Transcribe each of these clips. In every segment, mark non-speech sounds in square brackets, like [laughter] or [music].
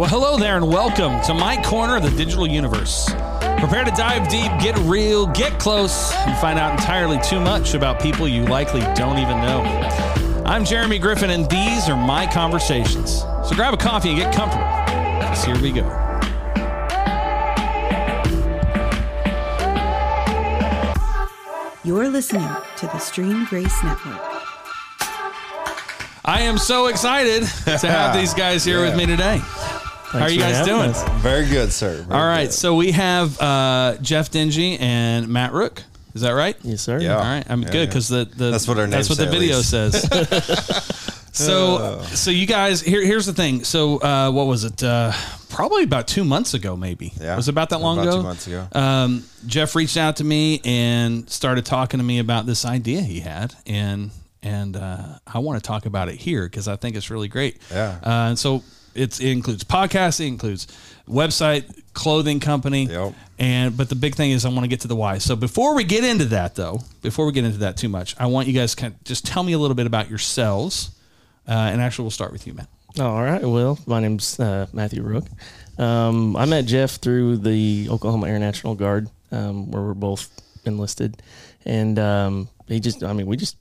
Well, hello there, and welcome to my corner of the digital universe. Prepare to dive deep, get real, get close, and find out entirely too much about people you likely don't even know. I'm Jeremy Griffin, and these are my conversations. So grab a coffee and get comfortable. 'cause here we go. You're listening to the Stream Grace Network. I am so excited to have [laughs] these guys here with me today. How are you guys doing? us. Very good, sir. Very All right, good. so we have uh, Jeff Dingy and Matt Rook. Is that right? Yes, sir. Yeah. All right, I'm Yeah, good yeah. because the, the That's what our that's what the video least. says. [laughs] so so you guys here here's the thing. So uh, what was it? Uh, probably about two months ago, maybe. Yeah. was it about that long About ago? two months ago. Um, Jeff reached out to me and started talking to me about this idea he had, and and uh, I want to talk about it here because I think it's really great. Yeah. Uh, and so it's, it includes podcasting, it includes website, clothing company, Yep. and but the big thing is I want to get to the why. So before we get into that, though, before we get into that too much, I want you guys to kind of just tell me a little bit about yourselves. Uh, and actually, we'll start with you, Matt. All right. Well, my name's uh, Matthew Rook. Um, I met Jeff through the Oklahoma Air National Guard, um, where we're both enlisted, and um, he just, I mean, we just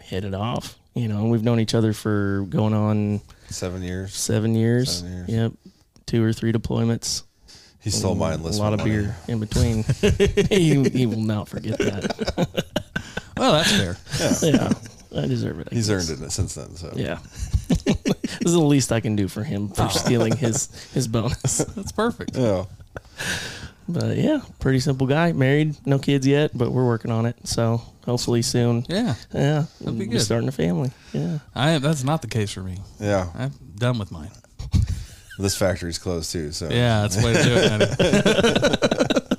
hit it off. You know, and we've known each other for going on Seven years. seven years. Seven years. Yep, two or three deployments. He stole my a lot of money. beer in between. [laughs] [laughs] he, he will not forget that. [laughs] Well, that's fair. yeah, I deserve it. I He's guess. earned it since then. So Yeah. this is the least I can do for him for oh. stealing his his bonus. That's perfect. Yeah. But yeah, pretty simple guy. Married, no kids yet, but we're working on it. So hopefully soon. Yeah, Yeah, That'd be we'll good. starting a family. Yeah. I that's not the case for me. Yeah. I'm done with mine. [laughs] This factory's closed too. So Yeah, that's the way to do it. man. [laughs]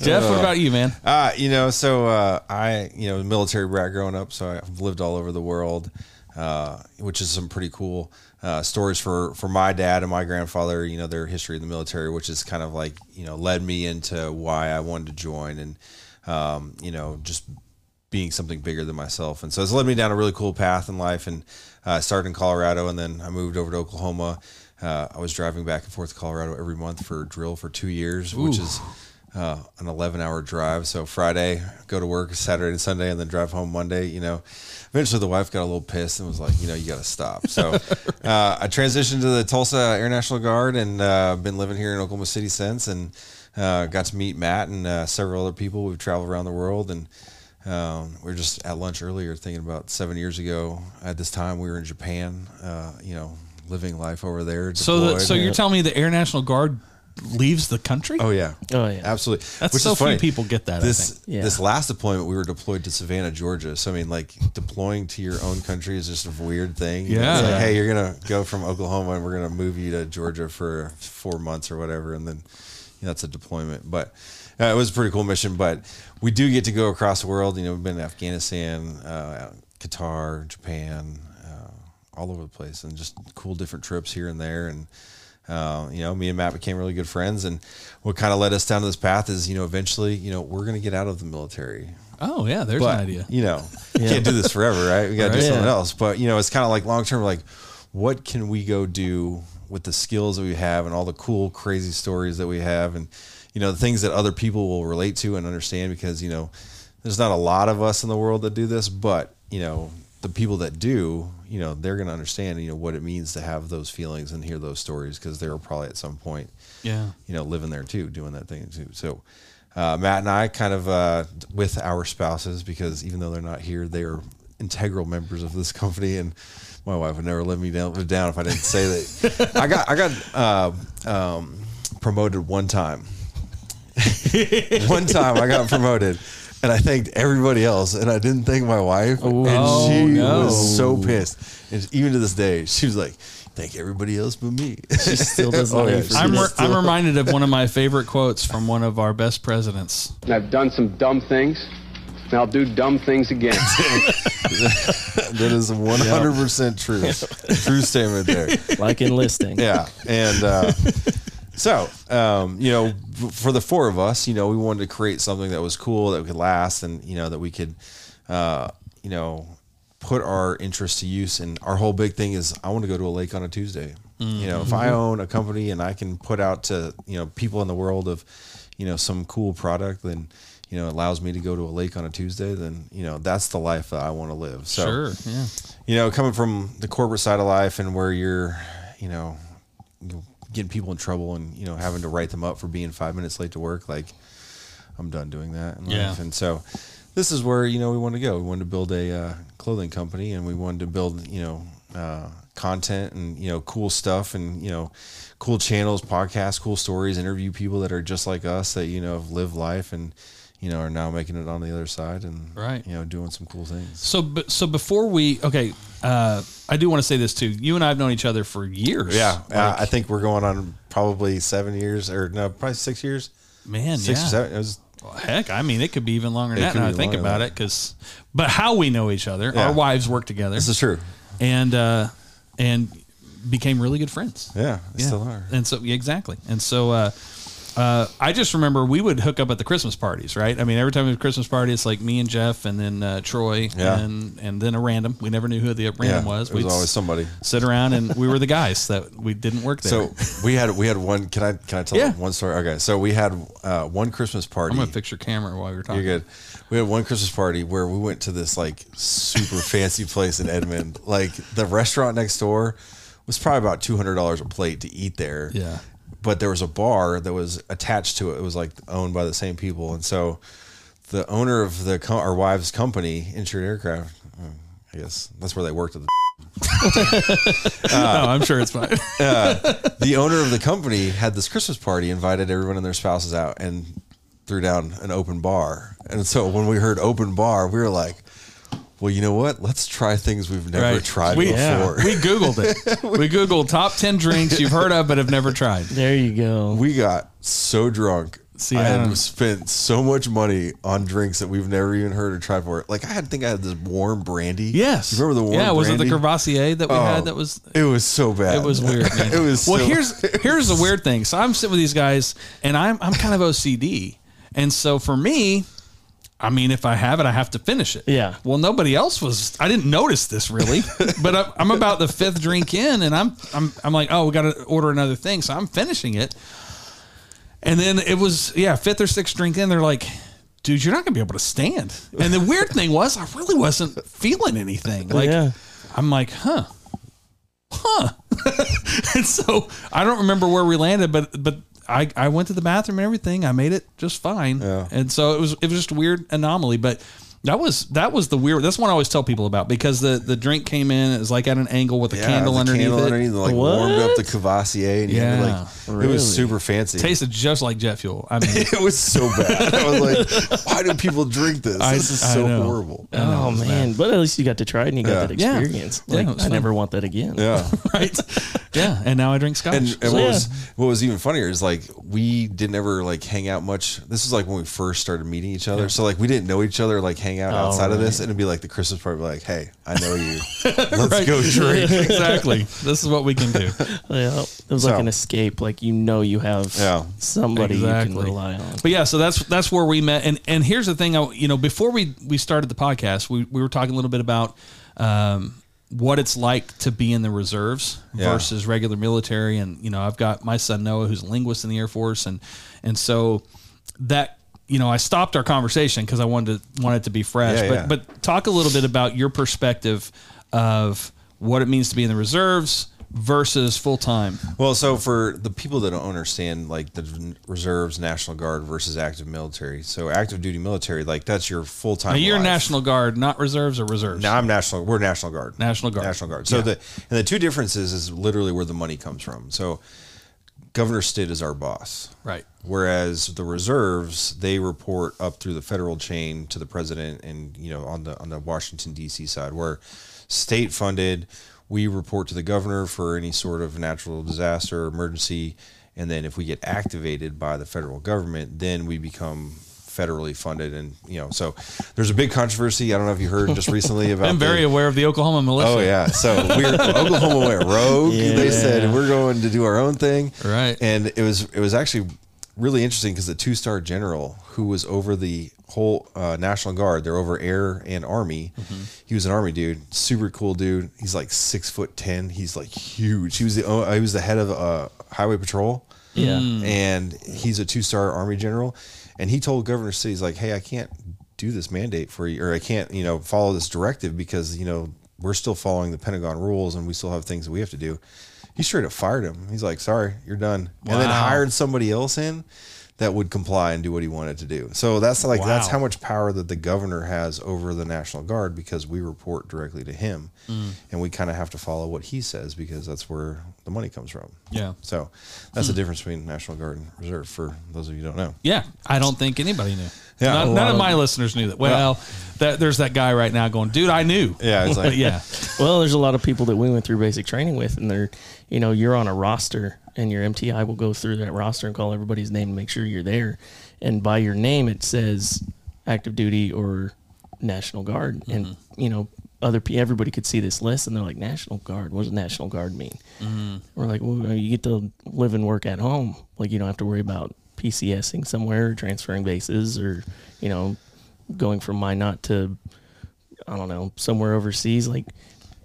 Jeff, what about you, man? Uh, you know, so uh, I, you know, military brat growing up, so I've lived all over the world, uh, which is some pretty cool uh, stories for for my dad and my grandfather. You know, their history in the military, which is kind of like you know led me into why I wanted to join, and um, you know, just being something bigger than myself. And so it's led me down a really cool path in life. And uh, I started in Colorado, and then I moved over to Oklahoma. Uh, I was driving back and forth to Colorado every month for drill for two years, which is uh, an 11 hour drive. So Friday, go to work Saturday and Sunday, and then drive home Monday. You know, eventually the wife got a little pissed and was like, you know, you got to stop. So [laughs] uh, I transitioned to the Tulsa Air National Guard and uh, been living here in Oklahoma City since, and uh, got to meet Matt and uh, several other people. We've traveled around the world and. Um, we were just at lunch earlier thinking about seven years ago at this time we were in Japan, uh, you know, living life over there. So, the, deployed. so you're telling me the Air National Guard leaves the country? oh yeah, Oh yeah. absolutely. That's Which so is funny. few people get that. I This think. Yeah. this last deployment we were deployed to Savannah, Georgia. So I mean, like deploying to your own country is just a weird thing. Yeah. it's like, hey, you're gonna go from Oklahoma and we're gonna move you to Georgia for four months or whatever, and then you know, that's a deployment. But uh, it was a pretty cool mission. But we do get to go across the world. You know, we've been to Afghanistan, uh, Qatar, Japan, uh, all over the place, and just cool different trips here and there, and. Uh, you know, me and Matt became really good friends, and what kind of led us down to this path is, you know, eventually, you know, we're going to get out of the military. Oh yeah, there's But an idea. you know, Yeah. can't do this forever, right? We got to Right. do something Yeah. else. But you know, it's kind of like long term. Like, what can we go do with the skills that we have and all the cool, crazy stories that we have, and you know, the things that other people will relate to and understand? Because you know, there's not a lot of us in the world that do this, but you know, the people that do, you know, they're going to understand, you know, what it means to have those feelings and hear those stories because they were probably at some point Yeah. you know, living there too, doing that thing too. So, uh, Matt and I kind of, uh, with our spouses, because even though they're not here, they are integral members of this [laughs] company. And my wife would never let me down, live down if I didn't say that. I got, I got, uh, um, promoted one time. [laughs] one time I got promoted. And I thanked everybody else, and I didn't thank my wife. and Oh, she no. was so pissed. And even to this day, she was like, "Thank everybody else but me." She still doesn't [laughs] Oh, yeah, she I'm, it. re- I'm reminded of one of my favorite quotes from one of our best presidents. I've done some dumb things, and I'll do dumb things again. [laughs] That is 100% true. True statement there. [laughs] like enlisting. Yeah. And uh, so, um, you know, for the four of us, you know, we wanted to create something that was cool, that could last, and, you know, that we could, uh, you know, put our interest to use. And our whole big thing is I want to go to a lake on a Tuesday. You know, if I own a company and I can put out to you know people in the world of you know some cool product, then you know allows me to go to a lake on a Tuesday. Then you know that's the life that I want to live. So Sure. Yeah. you know, coming from the corporate side of life and where you're, you know, you- getting people in trouble and you know having to write them up for being five minutes late to work, like I'm done doing that Yeah. And so this is where you know we wanted to go. We wanted to build a uh, clothing company, and we wanted to build you know uh, content and you know cool stuff and you know cool channels, podcasts, cool stories, interview people that are just like us that you know have lived life and you know are now making it on the other side and Right. you know doing some cool things. So, but so before we, okay, uh, I do want to say this too. You and I have known each other for years. Yeah, uh, I think we're going on probably seven years, or no, probably six years. man, Six yeah. or seven. It was Heck, I mean, it could be even longer than that. Now I think about it, because, but how we know each other, Yeah. our wives work together, this is true. and uh, and became really good friends. Yeah, they still are. And so yeah, exactly. And so uh, uh, I just remember we would hook up at the Christmas parties, right? I mean, every time was a Christmas party, it's like me and Jeff, and then uh, Troy, Yeah. and and then a random. We never knew who the random Yeah, was. it was We'd always somebody. sit around, and we were the guys that we didn't work there. So we had we had one. Can I can I tell Yeah. one story? Okay, so we had uh, one Christmas party. I'm gonna fix your camera while you're talking. You're good. We had one Christmas party where we went to this like super fancy place in Edmond. Like the restaurant next door was probably about two hundred dollars a plate to eat there. Yeah. But there was a bar that was attached to it. It was like owned by the same people, and so the owner of the co- our wife's company, Insured Aircraft, uh, I guess that's where they worked at the [laughs] oh, I'm sure it's fine. [laughs] the owner of the company had this Christmas party, invited everyone and their spouses out, and threw down an open bar. And so when we heard open bar, we were like, "Well, you know what? Let's try things we've never Right. tried we, before." We Googled it. [laughs] We Googled top 10 drinks you've heard of but have never tried. There you go. We got so drunk. See, I I had spent so much money on drinks that we've never even heard or tried before. Like I had to think I had this warm brandy. Yes. you remember the warm? Brandy? Yeah, was it brandy? the Courvoisier that we Oh, had that was It was so bad. It was weird. Man. [laughs] it was. well. so- here's [laughs] here's the weird thing. So I'm sitting with these guys, and I'm I'm kind of OCD, and so for me, I mean, if I have it, I have to finish it. Yeah. Well, nobody else was. I didn't notice this really, [laughs] but I, I'm about the fifth drink in, and I'm I'm I'm like, oh, we got to order another thing, so I'm finishing it, and then it was yeah, fifth or sixth drink in, they're like. Dude, you're not gonna be able to stand. And the weird thing was, I really wasn't feeling anything. Like, Yeah. I'm like, huh, huh. [laughs] and so I don't remember where we landed, but but I, I went to the bathroom and everything. I made it just fine. Yeah. And so it was it was just a weird anomaly, but that was that was the weird. That's one I always tell people about because the the drink came in. It was like at an angle with a Yeah, candle the underneath candle it. underneath, like What? warmed up the Courvoisier, and yeah, Yeah. like it was super fancy. Tasted just like jet fuel. I mean, [laughs] it was so bad. I was like, why do people drink this? I- this is I so know. horrible. Oh man! But at least you got to try it and you got Yeah. that experience. Yeah, Like it I fun. never want that again. Yeah. [laughs] right? Yeah. And now I drink scotch. And, and So, what yeah. was what was even funnier is like we didn't ever like hang out much. This was like when we first started meeting each other. So like we didn't know each other, like hang out Oh, outside of this, and it'd be like the Christmas party, like, hey, I know you. [laughs] Let's Right. go drink. [laughs] exactly. This is what we can do. [laughs] Yeah, it was So- like an escape. Like you know, you have Yeah. somebody you can rely on. But yeah, so that's that's where we met. And and here's the thing, I, you know, before we we started the podcast, we we were talking a little bit about um, what it's like to be in the reserves Yeah. versus regular military. And you know, I've got my son Noah, who's a linguist in the Air Force, and and so that you know, I stopped our conversation because I wanted to wanted to be fresh. Yeah, but yeah. but talk a little bit about your perspective of what it means to be in the reserves versus full time. Well, so for the people that don't understand, like the reserves, National Guard versus active military. So active duty military, like that's your full time. You're National Guard, not reserves or reserves. Now I'm National. We're National Guard. National Guard. National Guard. So Yeah. the and the two differences is literally where the money comes from. So Governor Stitt is our boss. Right. Whereas the reserves, they report up through the federal chain to the president, and you know on the on the Washington D.C. side, where state funded, we report to the governor for any sort of natural disaster or emergency, and then if we get activated by the federal government, then we become federally funded, and you know so there's a big controversy. I don't know if you heard just recently [laughs] about. I'm very the, aware of the Oklahoma militia. Oh yeah, so we're Oklahoma went rogue. They Yeah. said we're going to do our own thing, Right. And it was it was actually really interesting because the two star general who was over the whole uh, National Guard, they're over air and army. He was an army dude, super cool dude. He's like six foot ten. He's like huge. He was the he was the head of uh, highway patrol. Yeah. and he's a two star army general. And he told Governor Stitt, he's like, hey, I can't do this mandate for you, or I can't, you know, follow this directive because you know we're still following the Pentagon rules and we still have things that we have to do. He straight up fired him. He's like, sorry, you're done, and then hired somebody else in that would comply and do what he wanted to do. So that's like that's how much power that the governor has over the National Guard because we report directly to him, Mm. and we kind of have to follow what he says because that's where the money comes from. Yeah. So that's the difference between National Guard and Reserve for those of you who don't know. Yeah, I don't think anybody knew. Yeah. none, none of of- my listeners knew that. Well, that, there's that guy right now going, dude, I knew. Yeah, [laughs] like yeah, Well, there's a lot of people that we went through basic training with, and they're, you know, you're on a roster, and your MTI will go through that roster and call everybody's name and make sure you're there. And by your name, it says active duty or National Guard, and mm-hmm. you know, other pe- everybody could see this list, and they're like, National Guard. What does National Guard mean? Mm-hmm. We're like, well, you get to live and work at home. Like you don't have to worry about PCSing somewhere, transferring bases, or you know, going from Minot to I don't know somewhere overseas. Like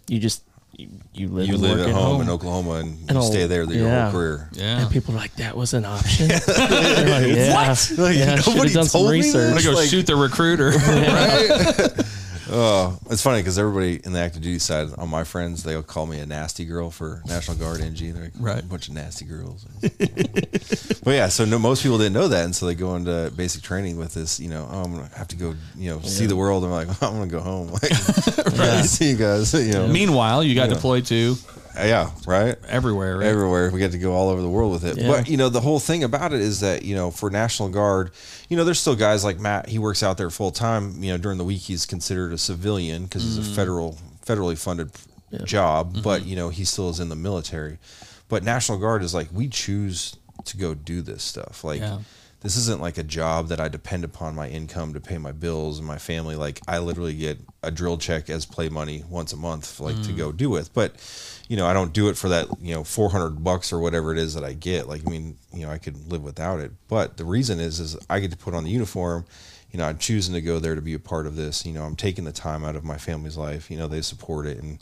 you just you, you live you and live work at at home, in Oklahoma and, And you stay there your yeah. whole career. yeah. And people are like, that was an option. [laughs] They're like, yeah, Like, yeah, nobody have done some told me this? I'm research. gonna go like- shoot the recruiter. [laughs] [laughs] Oh, it's funny because everybody in the active duty side, all my friends, they'll call me a nasty girl for National Guard NG. They're like, Right. a bunch of nasty girls. [laughs] but yeah, so no, most people didn't know that, and so they go into basic training with this. You know, oh, I'm gonna have to go, you know, see the world. I'm like, [laughs] I'm gonna go home. [laughs] Like, see you guys. You know, Meanwhile, you got Yeah. deployed to yeah, right. everywhere. Right? everywhere. We get to go all over the world with it. Yeah. But you know, the whole thing about it is that you know, for National Guard, you know, there's still guys like Matt. He works out there full time. You know, during the week he's considered a civilian because he's a mm. federal, federally funded job. Mm-hmm. But you know, he still is in the military. But National Guard is like we choose to go do this stuff. Like. Yeah. This isn't like a job that I depend upon my income to pay my bills and my family. Like I literally get a drill check as play money once a month, like to go mm. do with. But you know, I don't do it for that, you know, 400 bucks or whatever it is that I get. Like, I mean, you know, I could live without it. But the reason is, is I get to put on the uniform. You know, I'm choosing to go there to be a part of this. You know, I'm taking the time out of my family's life. You know, they support it and,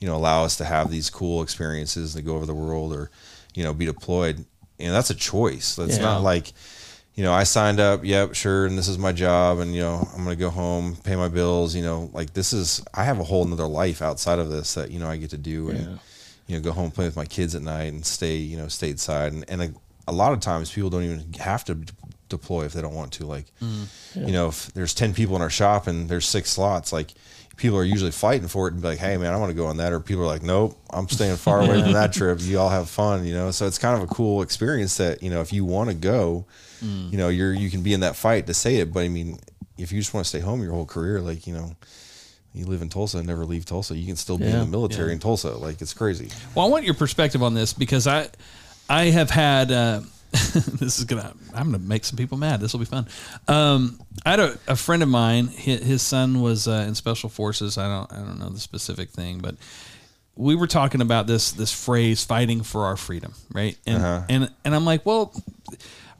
you know, allow us to have these cool experiences to go over the world or, you know, be deployed. And that's a choice. That's Yeah. not like, you know, I signed up, yep, sure, and this is my job, and you know, I'm gonna go home, pay my bills, you know, like this is I have a whole nother life outside of this that, you know, I get to do and Yeah. you know, go home play with my kids at night and stay, you know, stateside. And and a, a lot of times people don't even have to d- deploy if they don't want to. Like, mm, you know, if there's ten people in our shop and there's six slots, like people are usually fighting for it and be like, hey man, I want to go on that. Or people are like, nope, I'm staying far away from [laughs] that trip. You all have fun, you know. So it's kind of a cool experience that you know if you want to go, you know, you're you can be in that fight to say it. But I mean, if you just want to stay home your whole career, like you know. You live in Tulsa and never leave Tulsa. You can still be in the military in Tulsa. Like it's crazy. Well, I want your perspective on this because I, I have had. Uh, [laughs] this is gonna. I'm gonna make some people mad. This will be fun. Um, I had a, a friend of mine. His, his son was uh, in special forces. I don't. I don't know the specific thing, but we were talking about this this phrase "fighting for our freedom," right? And Uh-huh. and and I'm like, well,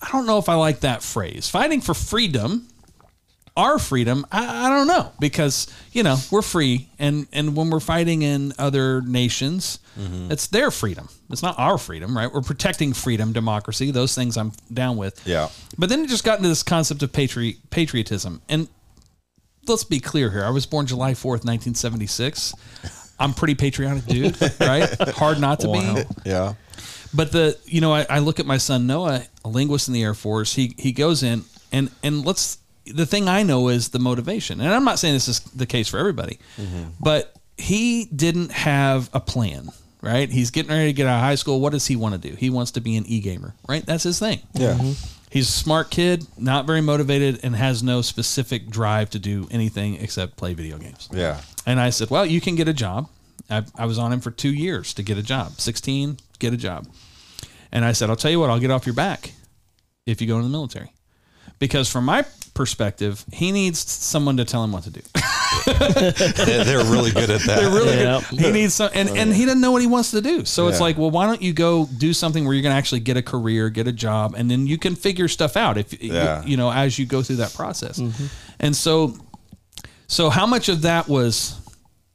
I don't know if I like that phrase. Fighting for freedom our freedom I, I don't know. Because you know we're free and and when we're fighting in other nations Mm-hmm. it's their freedom. It's not our freedom right? We're protecting freedom democracy those things i'm down with. Yeah. but then it just got into this concept of patri- patriotism. And let's be clear here. I was born july 4th 1976 i'm pretty patriotic dude [laughs] right? Hard not to be. Yeah. But the you know I, I look at my son Noah, a linguist in the Air Force. He he goes in and and let's the thing I know is the motivation. And I'm not saying this is the case for everybody, mm-hmm. but he didn't have a plan. Right? He's getting ready to get out of high school. What does he want to do? He wants to be an e gamer. Right? That's his thing. Yeah. Mm-hmm. He's a smart kid, not very motivated, and has no specific drive to do anything except play video games. Yeah. And I said, well, you can get a job. I, I was on him for two years to get a job. 16, get a job. And I said, I'll tell you what, I'll get off your back if you go into the military. Because from my perspective, he needs someone to tell him what to do. [laughs] They're, they're really good at that. They're really Yeah. good. He needs some, and, and he doesn't know what he wants to do. So it's like, well, why don't you go do something where you're going to actually get a career, get a job, and then you can figure stuff out if Yeah. you, you know as you go through that process. Mm-hmm. And so, so how much of that was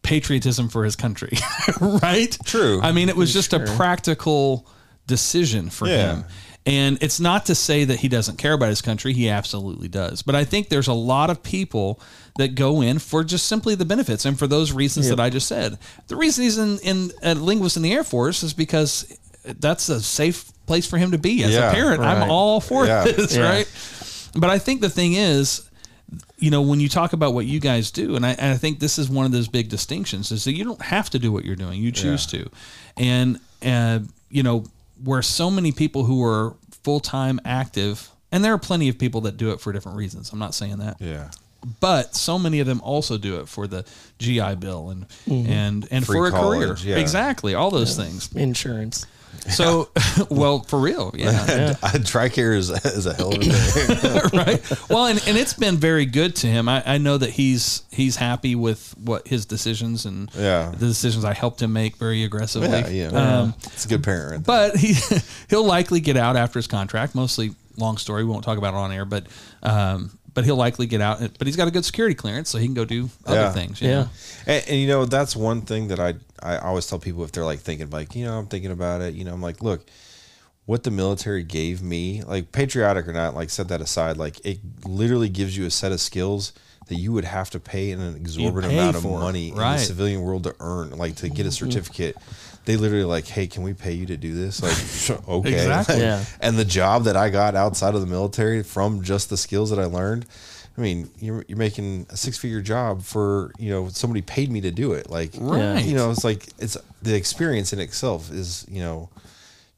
patriotism for his country, [laughs] right? True. I mean, it was just a practical decision for Yeah. him. And it's not to say that he doesn't care about his country. He absolutely does. But I think there's a lot of people that go in for just simply the benefits and for those reasons that I just said. The reason he's in, in a linguist in the Air Force is because that's a safe place for him to be. As Yeah, a parent, I'm all for Yeah. this, Yeah. right? But I think the thing is, you know, when you talk about what you guys do, and I, and I think this is one of those big distinctions, is that you don't have to do what you're doing; you choose to, and uh, you know, where so many people who are full time active, and there are plenty of people that do it for different reasons. I'm not saying that, Yeah. but so many of them also do it for the GI Bill and mm-hmm. and and Free for a career, yeah. exactly, all those things. Insurance. So, [laughs] well, for real, yeah. [laughs] Tricare is, is a hell of a thing. [laughs] right? Well, and, and it's been very good to him. I, I know that he's he's happy with what his decisions and Yeah. the decisions I helped him make very aggressively. yeah, yeah. Um, it's a good parent. But he he'll likely get out after his contract. Mostly long story. We won't talk about it on air, but um, but he'll likely get out. But he's got a good security clearance, so he can go do other Yeah. things. you Yeah. know? And, and you know that's one thing that I I always tell people if they're like thinking like you know I'm thinking about it you know I'm like look what the military gave me like patriotic or not like set that aside like it literally gives you a set of skills that you would have to pay an exorbitant pay amount of money in right. the civilian world to earn like to get a mm-hmm. certificate they literally like hey can we pay you to do this like [laughs] okay Exactly. Yeah. and the job that I got outside of the military from just the skills that I learned. I mean, you're, you're making a six figure job for, you know, somebody paid me to do it. Like, Right. you know, it's like, it's the experience in itself is, you know,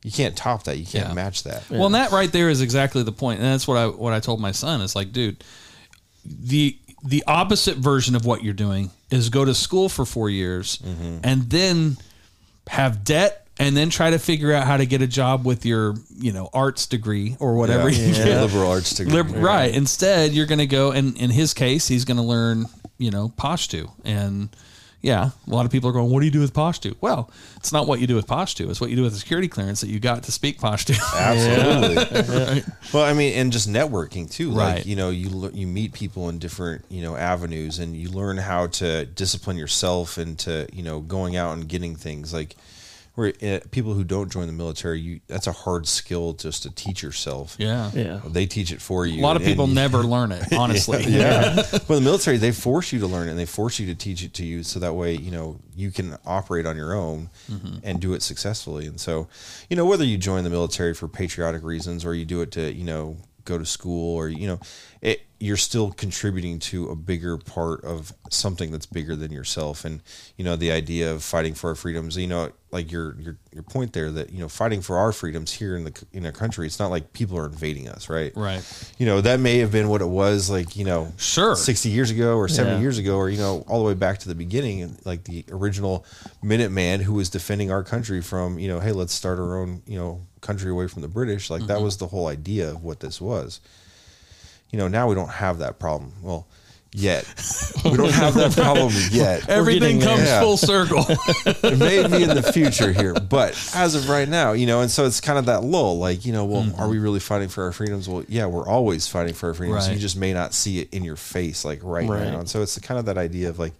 you can't top that. You can't Yeah. match that. Well, and that right there is exactly the point, and that's what I what I told my son. Is like, dude, the the opposite version of what you're doing is go to school for four years Mm-hmm. and then have debt and then try to figure out how to get a job with your you know arts degree or whatever you Yeah. get. Liberal arts degree. Lib- Right. Instead, you're going to go, and in his case, he's going to learn, you know, Pashto. And yeah, a lot of people are going, what do you do with Pashto? Well, it's not what you do with Pashto. It's what you do with the security clearance that you got to speak Pashto. [laughs] Absolutely. [laughs] right. Well, I mean, and just networking too. Right. Like you know, you le- you meet people in different you know avenues, and you learn how to discipline yourself into you know going out and getting things like. Where uh, people who don't join the military, you that's a hard skill just to teach yourself. yeah. Yeah. They teach it for you. A lot of and- people and- never learn it, [laughs] honestly. yeah. [laughs] well, the military they force you to learn it and they force you to teach it to you so that way you know you can operate on your own Mm-hmm. and do it successfully. And so, you know, whether you join the military for patriotic reasons or you do it to you know go to school or you know, it you're still contributing to a bigger part of something that's bigger than yourself. And you know, the idea of fighting for our freedoms. You know, like your your your point there that you know fighting for our freedoms here in the in our country. It's not like people are invading us, right? Right. you know that may have been what it was like you know Sure. 60 years ago or 70 Yeah. years ago or you know all the way back to the beginning and like the original minuteman who was defending our country from you know hey let's start our own you know country away from the british like that mm-hmm. was the whole idea of what this was you know now we don't have that problem well yet [laughs] we don't have that problem yet Everything comes there. full circle. [laughs] it may be in the future here, but as of right now, you know, and so it's kind of that lull, like, you know, well, are mm-hmm. we really fighting for our freedoms? Well, yeah, we're always fighting for our freedoms. Right. You just may not see it in your face, like right, Right. now. And so it's kind of that idea of like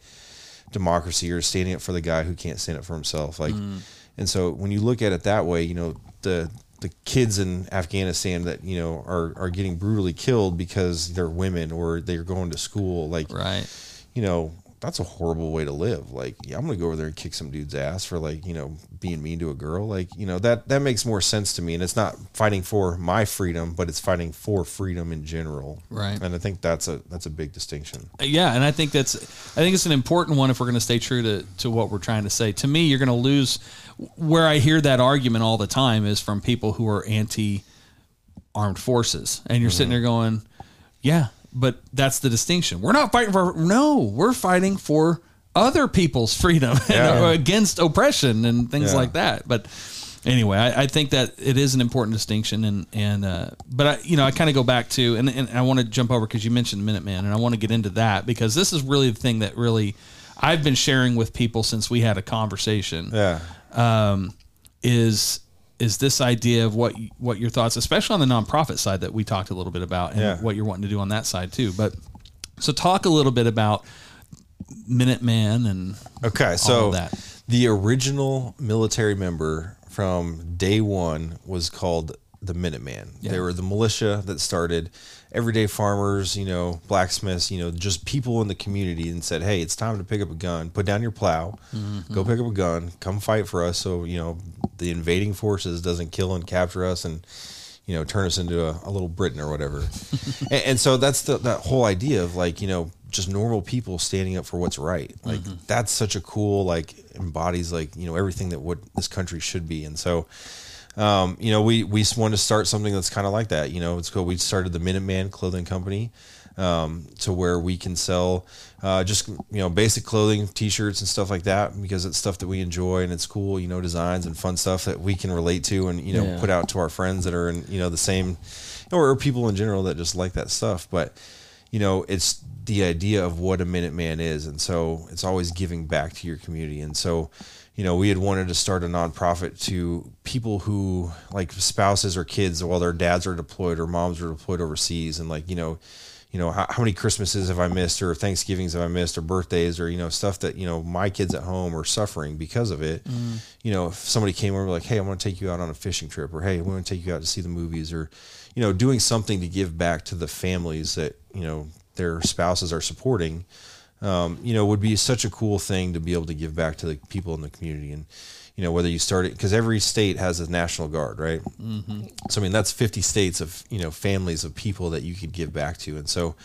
democracy or standing up for the guy who can't stand up for himself. Like, mm. and so when you look at it that way, you know, the, the kids in Afghanistan that you know are are getting brutally killed because they're women or they're going to school like right. you know, that's a horrible way to live. Like, yeah, I'm gonna go over there and kick some dude's ass for like, you know, being mean to a girl. Like, you know, that that makes more sense to me. And it's not fighting for my freedom, but it's fighting for freedom in general. Right. And I think that's a that's a big distinction. Uh, yeah, and I think that's I think it's an important one if we're going to stay true to to what we're trying to say. To me, you're going to lose where I hear that argument all the time is from people who are anti armed forces, and you're sitting there going, "Yeah, but that's the distinction. We're not fighting for no, we're fighting for other people's freedom [laughs] and Yeah. against oppression and things Yeah. like that." But anyway, I, I think that it is an important distinction, and and uh, but I, you know, I kind of go back to, and, and I want to jump over because you mentioned Minuteman, and I want to get into that because this is really the thing that really I've been sharing with people since we had a conversation. Yeah. Um, is is this idea of what what your thoughts, especially on the nonprofit side that we talked a little bit about, and Yeah. what you're wanting to do on that side too. But so talk a little bit about Minuteman and Okay, so that. the original military member from day one was called the Minuteman. They were the militia that started everyday farmers, you know, blacksmiths, you know, just people in the community and said, Hey, it's time to pick up a gun, put down your plow, go mm-hmm. pick up a gun, come fight for us so, you know, the invading forces doesn't kill and capture us and you know, turn us into a, a little Britain or whatever. [laughs] and, and so that's the, that whole idea of like, you know, just normal people standing up for what's right. Like mm-hmm. that's such a cool, like embodies like, you know, everything that what this country should be. And so, um, you know, we, we wanted to start something that's kind of like that, you know, it's cool. We started the Minuteman clothing company, um, to where we can sell, uh, just, you know, basic clothing, t-shirts and stuff like that, because it's stuff that we enjoy and it's cool, you know, designs and fun stuff that we can relate to and, you know, Yeah. put out to our friends that are in, you know, the same, or people in general that just like that stuff. But, you know, it's the idea of what a Minuteman is. And so it's always giving back to your community. And so, you know, we had wanted to start a nonprofit to people who like spouses or kids while their dads are deployed or moms are deployed overseas. And like, you know, you know, how, how many Christmases have I missed or Thanksgivings have I missed or birthdays or, you know, stuff that, you know, my kids at home are suffering because of it. Mm. You know, if somebody came over like, Hey, I want to take you out on a fishing trip or, Hey, we want to take you out to see the movies or, you know, doing something to give back to the families that, you know, their spouses are supporting, um, you know, would be such a cool thing to be able to give back to the people in the community. And, you know, whether you start it, because every state has a national guard, right? So, I mean, that's 50 states of, you know, families of people that you could give back to. And so,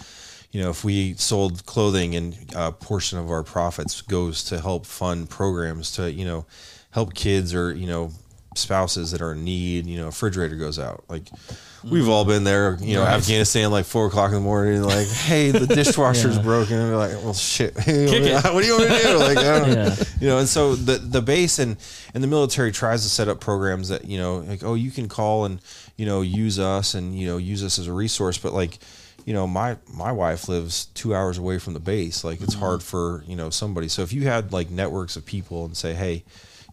you know, if we sold clothing and a portion of our profits goes to help fund programs to, you know, help kids or, you know, spouses that are in need, you know, refrigerator goes out. Like mm. we've all been there, you know, Afghanistan, like four o'clock in the morning, like, [laughs] hey, the dishwasher's Yeah. broken. And we're like, well, shit. It. [laughs] what do you want me to do? Like, I don't [laughs] Yeah. you know, and so the the base and and the military tries to set up programs that you know, like, oh, you can call and you know use us and you know use us as a resource, but like. You know, my my wife lives two hours away from the base. Like, it's mm. hard for you know somebody. So if you had like networks of people and say, hey,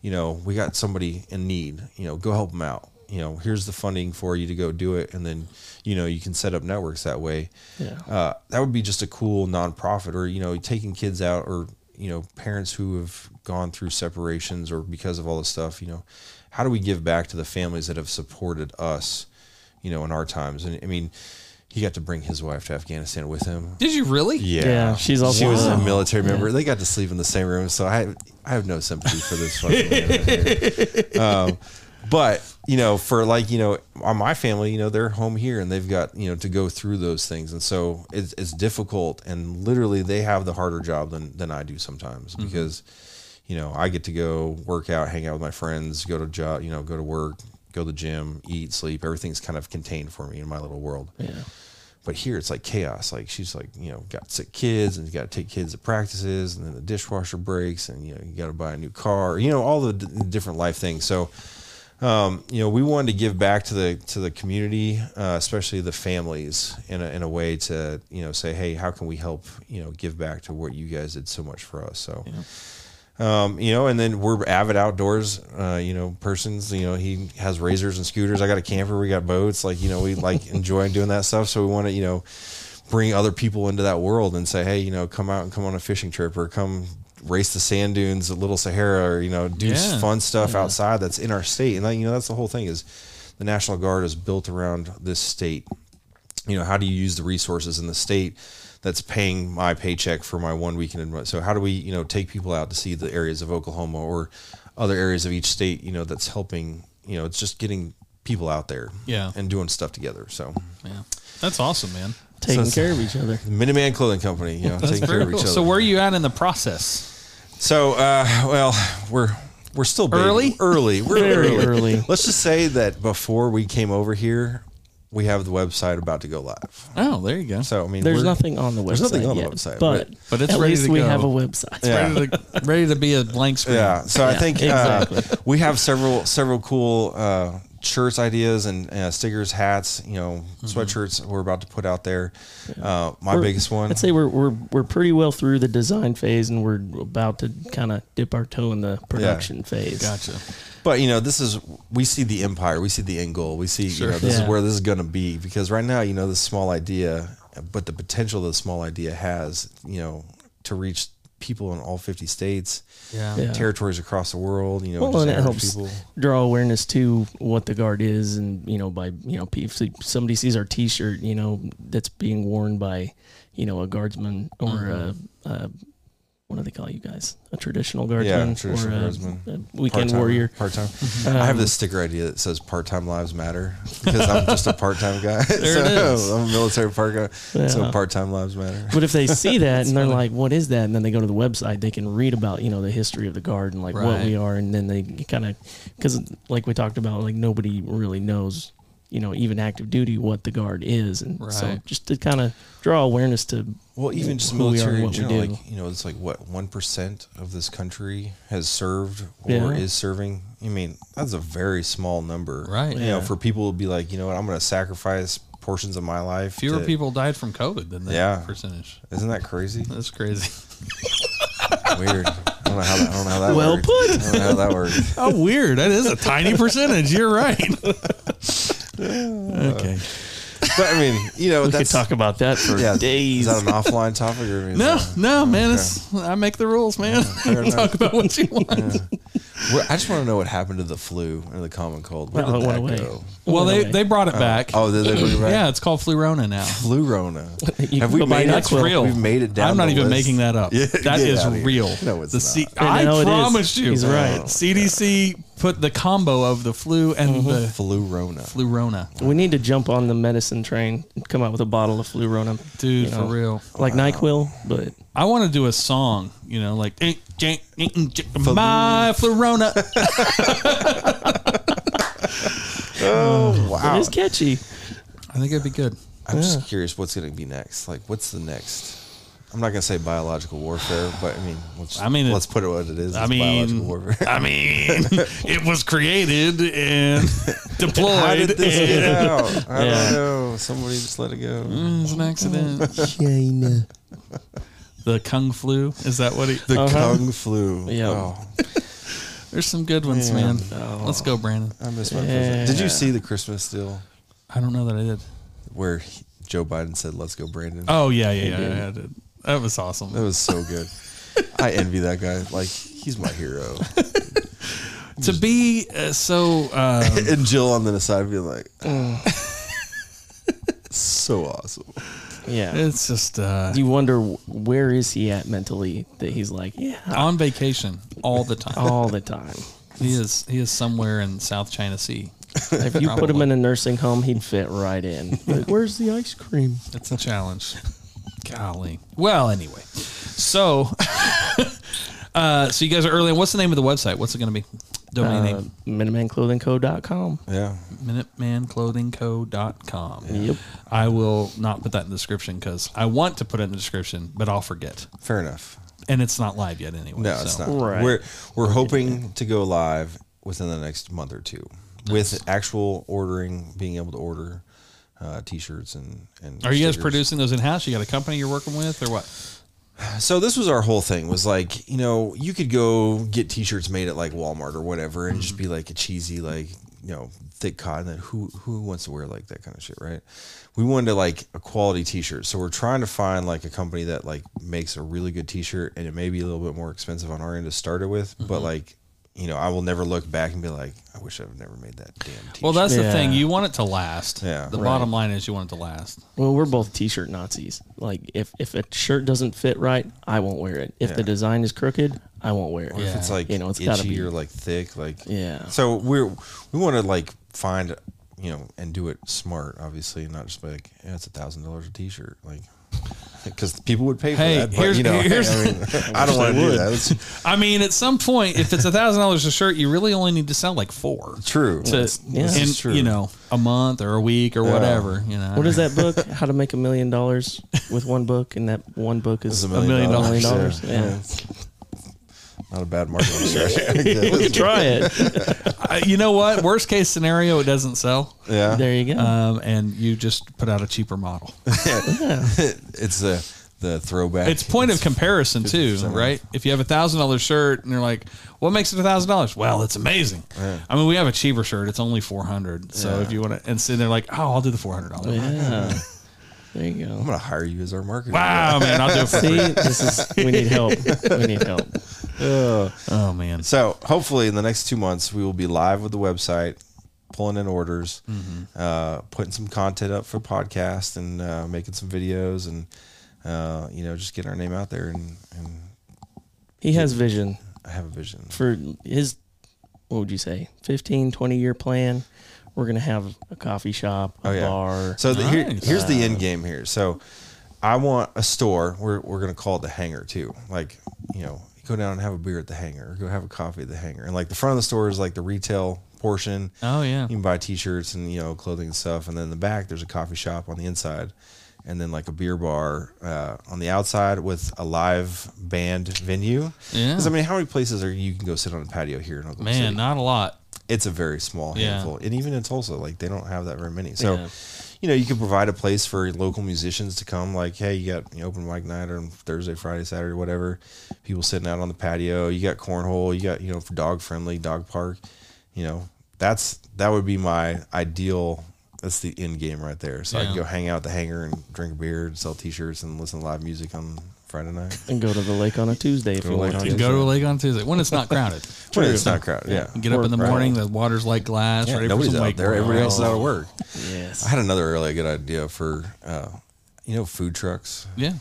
you know, we got somebody in need. You know, go help them out. You know, here's the funding for you to go do it, and then you know you can set up networks that way. Yeah. Uh, that would be just a cool nonprofit, or you know, taking kids out, or you know, parents who have gone through separations or because of all this stuff. You know, how do we give back to the families that have supported us? You know, in our times, and I mean. He got to bring his wife to Afghanistan with him. Did you really? Yeah, Yeah, she's also- she was a military member. They got to sleep in the same room, so I I have no sympathy for this [laughs] fucking man. Um, but you know, for like you know, on my family, you know, they're home here and they've got you know to go through those things, and so it's it's difficult. And literally, they have the harder job than than I do sometimes because you know I get to go work out, hang out with my friends, go to job, you know, go to work, go to the gym, eat, sleep. Everything's kind of contained for me in my little world. Yeah. But here it's like chaos. Like she's like, you know, got sick kids and you got to take kids to practices and then the dishwasher breaks and, you know, you got to buy a new car, you know, all the d- different life things. So, um, you know, we wanted to give back to the, to the community, uh, especially the families in a, in a way to, you know, say, Hey, how can we help, you know, give back to what you guys did so much for us? So, um, you know, and then we're avid outdoors, uh, you know, persons, you know, he has razors and scooters. I got a camper. We got boats. Like, you know, we like [laughs] enjoy doing that stuff. So we want to, you know, bring other people into that world and say, Hey, you know, come out and come on a fishing trip or come race the sand dunes at Little Sahara or, you know, do Yeah. fun stuff outside that's in our state. And that, you know, that's the whole thing is the National Guard is built around this state you know how do you use the resources in the state that's paying my paycheck for my one weekend in so how do we you know take people out to see the areas of oklahoma or other areas of each state you know that's helping you know it's just getting people out there Yeah. and doing stuff together so Yeah. That's awesome, man. Taking So- care of each other. the minuteman clothing company you know That's taking care very of each cool. other So where are you at in the process? So, uh, well, we're we're still baby. Early? early, we're Very early. early. Let's just say that before we came over here, we have the website about to go live. Oh, there you go. So I mean, There's we're- nothing on the website. There's nothing on the yet, website, but but- but it's at ready least to we go. have a website. Yeah. ready, to, ready to be a blank screen. Yeah. So I Yeah, think exactly. uh, we have several several cool uh, shirts ideas and uh, stickers, hats, you know, sweatshirts we're about to put out there. Uh, my We're- biggest one. I'd say we're we're we're pretty well through the design phase, and we're about to kind of dip our toe in the production phase. Gotcha. But you know, this is we see the empire, we see the end goal, we see Sure. you know this Yeah. is where this is going to be because right now you know this small idea, but the potential the small idea has, you know, to reach people in all fifty states, Yeah. Yeah. territories across the world, you know, Well, just and it helps people. draw awareness to what the guard is, and you know, by you know, if somebody sees our T-shirt, you know, that's being worn by, you know, a guardsman or Mm-hmm. a, a what do they call you guys? A traditional Yeah, guardsman traditional or a, guardsman. a weekend Part-time- warrior. Part-time. [laughs] I have um, this sticker idea that says "Part-time Lives Matter" because I'm just a part-time guy. [laughs] so it is. I'm a military part guy, so Yeah. part-time lives matter. But if they see [laughs] that and they're like, "What is that?" and then they go to the website, they can read about you know the history of the guard and like what we are, and then they kind of because like we talked about, like nobody really knows you know even active duty what the guard is, and so just to kind of draw awareness to Well, even just who we are military and in what we general, do. like you know, it's like what one percent of this country has served or Yeah. is serving. I mean, that's a very small number, Right. You know, for people to be like, you know what, I'm going to sacrifice portions of my life. Fewer to- people died from COVID than that Yeah. percentage. Isn't that crazy? [laughs] That's crazy. [laughs] Weird. I don't know how that. I don't know how that. Well worked. put. I don't know how that works. [laughs] Oh, weird. That is a tiny percentage. You're right. [laughs] okay. But I mean, you know, we could that's talk about that for yeah. days. Is that an offline topic or is No, that- no, man. Okay. It's I make the rules, man. fair [laughs] Talk about what you want. Where- I just want to know what happened to the flu or the common cold. Where Well, did it that away. go? Well, oh. Oh, they they brought it back. Oh, did they bring it back? yeah, it's called Flurona now. Flu Rona. [laughs] Have we made it? That's NyQuil. real. We've made it down I'm not the even list. making that up. Yeah, that get is outta here. real. No, it's the not. C- Yeah, I no, promised you. He's right. CDC put the combo of the flu and the Flu Rona. Flurona. We need to jump on the medicine train and come out with a bottle of Flurona. Dude, you for know, real. Like NyQuil, but I want to do a song, you know, like "Eh, eh, eh, eh, my Flurona. [laughs] [laughs] it is catchy. I think it'd be good. I'm just curious what's going to be next. Like, what's the next? I'm not going to say biological warfare, but I mean, let's, I mean, let's put it what it is. I mean, biological warfare. I mean, [laughs] it was created and [laughs] deployed. How did this get [laughs] out? I Yeah. don't know. Somebody just let it go. Mm, It's an accident. China. The Kung Flu. Is that what he? The Uh-huh. Kung flu. Yeah. Oh, There's some good ones, Man. man. Let's go, Brandon. I miss my president. Did you see the Christmas deal I don't know that I did. where he- Joe Biden said, "Let's go, Brandon"? Oh yeah, yeah, yeah, yeah I did. That was awesome. That was so good. I envy that guy. Like, he's my hero. [laughs] to be uh, so um, [laughs] and Jill on the side be like, [laughs] so awesome. Yeah. it's just uh, You wonder where is he at mentally that he's like, yeah, on vacation all the time. all the time. He is he is somewhere in South China Sea. If you put him in a nursing home, he'd fit right in. Like, where's the ice cream? It's a challenge. Golly. Well, anyway, so [laughs] uh, so you guys are early. on. What's the name of the website? What's it going to be? Domain Uh, name. MinutemanClothingCo.com. Yeah. MinutemanClothingCo.com. Yep. I will not put that in the description because I want to put it in the description, but I'll forget. Fair enough. And it's not live yet anyway. No, so. it's not. Right. We're we're hoping to go live within the next month or two with actual ordering, being able to order uh, t-shirts and and. Are you guys stickers. producing those in house? You got a company you're working with, or what? So this was our whole thing was like, you know, you could go get t-shirts made at like Walmart or whatever and just be like a cheesy like, you know, thick cotton that who who wants to wear like that kind of shit, right? We wanted to like a quality t-shirt. So we're trying to find like a company that like makes a really good t-shirt and it may be a little bit more expensive on our end to start it with, but like you know, I will never look back and be like, I wish I've never made that damn t-shirt. Well, that's the Yeah. thing. You want it to last. Yeah. The Right. bottom line is you want it to last. Well, we're both t-shirt Nazis. Like, if if a shirt doesn't fit right, I won't wear it. If the design is crooked, I won't wear it. Or if it's like you know, it's gotta itchy be. or like thick, like Yeah. So we're we want to like find you know and do it smart, obviously, and not just be like yeah, it's a thousand dollars a t-shirt. Like because people would pay for Hey, that. But here's- you know, here's- [laughs] I, mean, [laughs] I don't want to do that. It's I mean, at some point, if it's a thousand dollars a shirt, you really only need to sell like four. true. To, yeah. In, true. you know, a month or a week or whatever. You know, What is that book? [laughs] How to make a million dollars with one book, and that one book is It's a million dollars. dollars. Yeah. Yeah. Not a bad marketing [laughs] strategy. We could [laughs] try it. [laughs] Uh, you know what? Worst case scenario, it doesn't sell, yeah. There you go. um, and you just put out a cheaper model. it's the the throwback. It's point of comparison too, 50% off. right? If you have a thousand dollar shirt and you're like, "What makes it a thousand dollars?" Well, it's amazing. I mean, we have a cheaper shirt; it's only four hundred. So Yeah. if you want to, and so they're like, "Oh, I'll do the four hundred dollars." yeah. There you I'm gonna hire you as our marketer. Wow, man, I'll do it for See, free. this is we need help. We need help. [laughs] Oh man, So hopefully in the next two months we will be live with the website, pulling in orders, uh, putting some content up for podcast and uh, making some videos and uh, you know just getting our name out there and, and He has vision I have a vision. for his. What would you say? 15, 20 year plan. We're gonna have a coffee shop, a Oh yeah. bar. So the, here, Nice. here's the end game here. So I want a store. We're we're gonna call it the Hangar too. Like you know, go down and have a beer at the Hangar, go have a coffee at the Hangar. And like the front of the store is like the retail portion. Oh, yeah. You can buy T-shirts and you know clothing and stuff. And then in the back there's a coffee shop on the inside. And then like a beer bar uh, on the outside with a live band venue. Yeah. 'Cause, I mean, how many places are you can go sit on a patio here in Oklahoma man, City? not a lot. It's a very small Yeah. handful. And even in Tulsa, like they don't have that very many. So, Yeah. you know, you can provide a place for local musicians to come. Like, hey, you got you know, open mic night on Thursday, Friday, Saturday, whatever. People sitting out on the patio. You got cornhole. You got you know, dog friendly dog park. You know, that's that would be my ideal. That's the end game right there. So I can go hang out at the hangar and drink a beer and sell T-shirts and listen to live music on Friday night. and go to the lake on a Tuesday if Go you to want Lake to. You go to a lake on Tuesday when it's not crowded. [laughs] When it's not crowded. Yeah. You get up in the Right. morning, the water's like glass. Yeah, ready nobody's for some out there. wakeboarding. Everybody else is out of work. Yes. I had another really good idea for, uh, you know, food trucks. Yeah.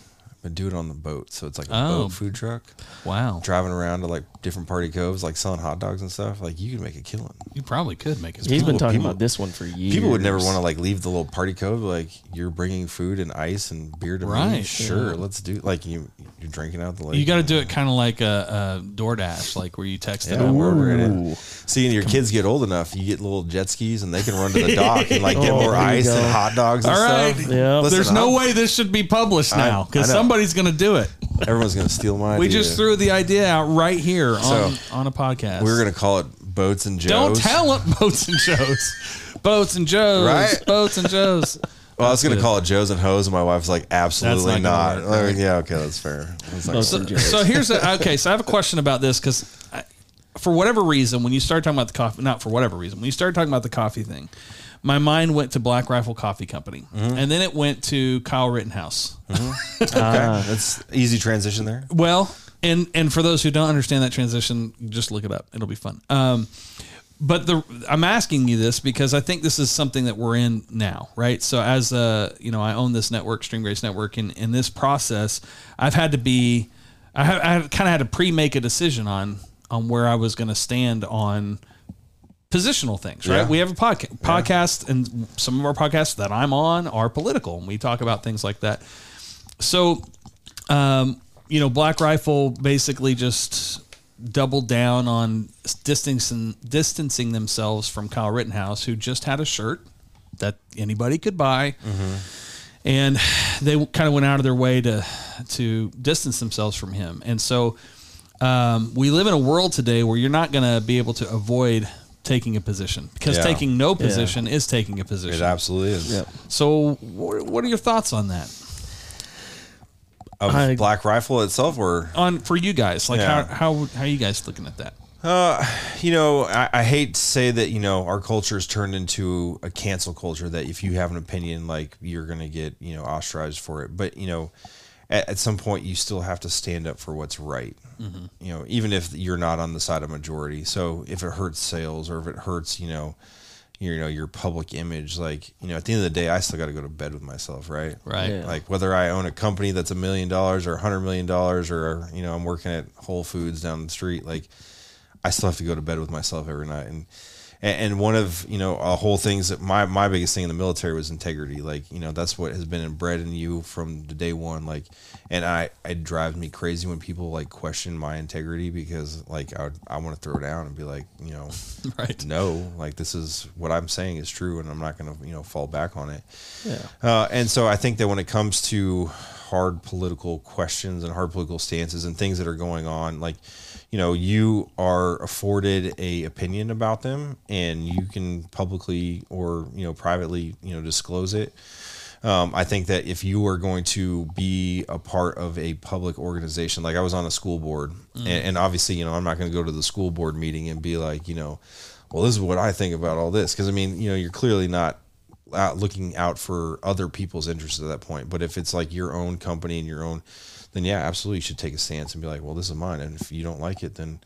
But do it on the boat. So it's like a Oh. boat food truck Wow. driving around to like different party coves, like selling hot dogs and stuff. Like you could make a killing. You probably could make it. He's been People- talking people- about this one for years. People would never want to like leave the little party cove. Like you're bringing food and ice and beer to me. Right. Sure, let's do. Like you, you're drinking out the lake. You got to do it kind of like a, a DoorDash, like where you text it Yeah, over. wherever it Ooh. is. See, and your kids get old enough, you get little jet skis, and they can run to the dock and like get [laughs] Oh, more there you ice go. and hot dogs. And All right. stuff. Yeah. Listen, There's no I'm- way this should be published I- now because I know. Somebody's going to do it. Everyone's gonna steal my. We idea. just threw the idea out right here on, So, on a podcast. We were gonna call it boats and Joes. Don't tell it, Boats and Joes. Boats and Joes. Right? Boats and Joes. [laughs] Well, I was gonna call it Joe's and Hose, and my wife's like, absolutely That's not. not gonna work, Like, yeah, okay, that's fair. I was like, Boats So, Joes. so here's a, okay. So I have a question about this because for whatever reason, when you start talking about the coffee, not for whatever reason, when you started talking about the coffee thing, my mind went to Black Rifle Coffee Company, Mm-hmm. and then it went to Kyle Rittenhouse. [laughs] okay, that's easy transition there. Well, and and for those who don't understand that transition, just look it up. It'll be fun. Um, but the I'm asking you this because I think this is something that we're in now, right? So as uh, you know, I own this network, Stream Grace Network, and in this process, I've had to be, I have, I kind of had to pre-make a decision on on where I was going to stand on positional things, right? Yeah. We have a podcast, podcast, and some of our podcasts that I'm on are political, and we talk about things like that. So, um, you know, Black Rifle basically just doubled down on distancing distancing themselves from Kyle Rittenhouse, who just had a shirt that anybody could buy, and they kind of went out of their way to to distance themselves from him. And so, um, we live in a world today where you're not going to be able to avoid taking a position because Yeah. taking no position is taking a position. It absolutely is. Yep. So, wh- what are your thoughts on that? Of I- Black Rifle itself, or On for you guys, like Yeah. how how how are you guys looking at that? Uh you know, I, I hate to say that you know our culture has turned into a cancel culture. That if you have an opinion, like you're gonna get you know ostracized for it. But you know, at, at some point, you still have to stand up for what's right. Mm-hmm. You know, even if you're not on the side of majority. So if it hurts sales or if it hurts, you know, your, you know your public image, like you know, at the end of the day, I still got to go to bed with myself, right? Right. Yeah. Like whether I own a company that's a million dollars or a hundred million dollars, or you know, I'm working at Whole Foods down the street, like I still have to go to bed with myself every night. And and, and one of you know a whole things that my my biggest thing in the military was integrity. Like you know that's what has been inbred in you from the day one. Like, and I it drives me crazy when people like question my integrity because like I would, I want to throw down and be like you know [laughs] Right. no like this is what I'm saying is true and I'm not going to you know fall back on it. Yeah. Uh, and so I think that when it comes to hard political questions and hard political stances and things that are going on, like, you know, you are afforded a opinion about them and you can publicly or, you know, privately, you know, disclose it. Um, I think that if you are going to be a part of a public organization, like I was on a school board, and, and obviously, you know, I'm not going to go to the school board meeting and be like, you know, well, this is what I think about all this. Because I mean, you know, you're clearly not out looking out for other people's interests at that point. But if it's like your own company and your own, then yeah, absolutely, you should take a stance and be like, well, this is mine, and if you don't like it, then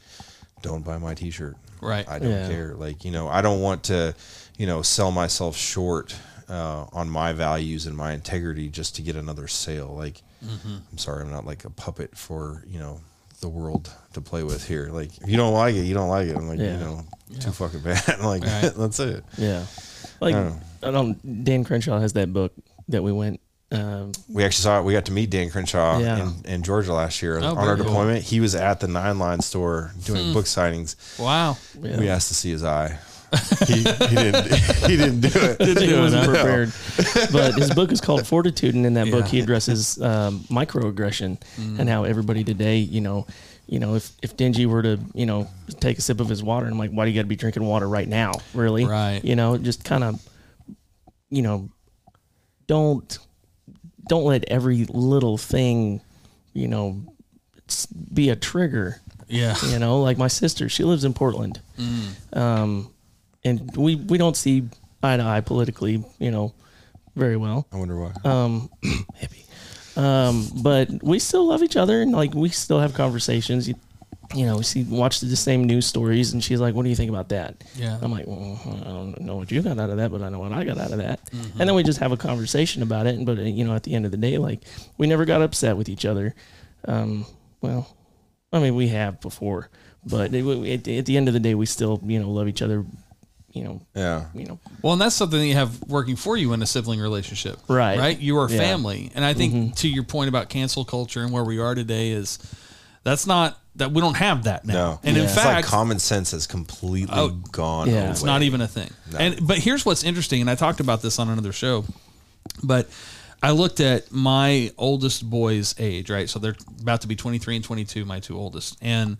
don't buy my T-shirt. Right. I don't Yeah. care. Like you know, I don't want to, you know, sell myself short uh, on my values and my integrity just to get another sale. Like, I'm sorry, I'm not like a puppet for you know the world to play with here. Like, if you don't like it, you don't like it. I'm like, Yeah. you know, too fucking bad. [laughs] like, Right. [laughs] that's it. Yeah. Like I I don't, Dan Crenshaw has that book that we went. Um, We actually saw it. We got to meet Dan Crenshaw Yeah. in, in Georgia last year Oh, on our cool. deployment. He was at the Nine Line store doing book signings. Wow. yeah. We asked to see his eye. [laughs] he, he didn't. He didn't do it. he do wasn't huh? prepared. But his book is called Fortitude, and in that book, he addresses um, microaggression Mm. and how everybody today, you know, you know, if if Dingy were to, you know, take a sip of his water, and I'm like, why do you got to be drinking water right now? Really? Right. You know, just kind of, you know, don't don't let every little thing, you know, be a trigger. Yeah. You know, like my sister, she lives in Portland, um, and we we don't see eye to eye politically, you know, very well. I wonder why. Um, [clears throat] hippie. Um, but we still love each other, and like we still have conversations. You, you know, we see watch the same news stories, and she's like, "What do you think about that?" Yeah. I'm like, well, I don't know what you got out of that, but I know what I got out of that. And then we just have a conversation about it. And but uh, you know, at the end of the day, like we never got upset with each other. Um, well, I mean, we have before, but it, at, at the end of the day, we still you know love each other. You know, yeah. you know, Well, and that's something that you have working for you in a sibling relationship. Right. Right. You are Yeah. family. And I think to your point about cancel culture and where we are today is that's not that we don't have that now. No. And in it's fact, like common sense has completely Oh, gone. yeah. away. It's not even a thing. And but here's what's interesting, and I talked about this on another show, but I looked at my oldest boy's age, right? So they're about to be 23 and 22, my two oldest, and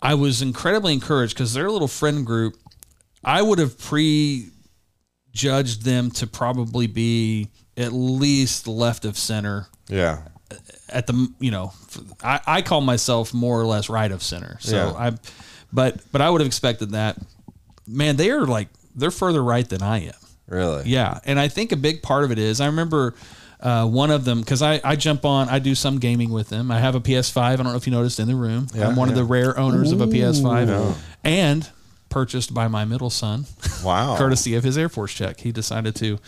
I was incredibly encouraged because their little friend group, I would have prejudged them to probably be at least left of center Yeah. At the you know I, I call myself more or less right of center. So Yeah. i but but i would have expected that. Man they are like they're further right than i am. Really. yeah. And i think a big part of it is i remember uh, one of them because I, I jump on i do some gaming with them. I have a ps5 i don't know if you noticed in the room. Yeah, i'm one of the rare owners of a ps5 and purchased by my middle son [laughs] Wow. courtesy of his air force check. He decided to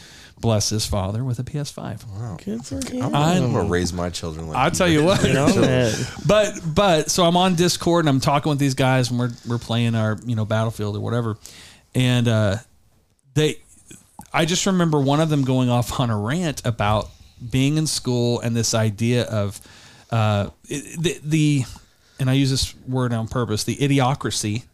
bless his father with a ps5 good for him. I'm gonna raise my children like i'll tell you what. [laughs] You know, but but so I'm on Discord and I'm talking with these guys and we're we're playing our you know Battlefield or whatever, and uh, they, I just remember one of them going off on a rant about being in school and this idea of uh, the the, and I use this word on purpose, the idiocracy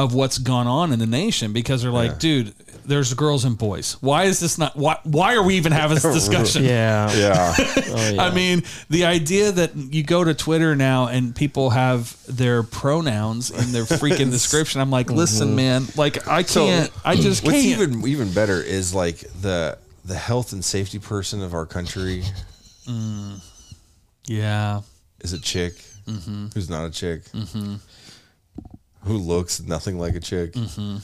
of what's gone on in the nation because they're like, dude, there's girls and boys. Why is this not? Why why are we even having this [laughs] discussion? yeah. Yeah. Oh, yeah. [laughs] I mean, the idea that you go to Twitter now and people have their pronouns in their freaking [laughs] description. I'm like, listen, man, like I can't. I [clears throat] just What's can't. even even better is like the the health and safety person of our country Mm. yeah, is a chick Mm-hmm. who's not a chick who looks nothing like a chick. Mm-hmm.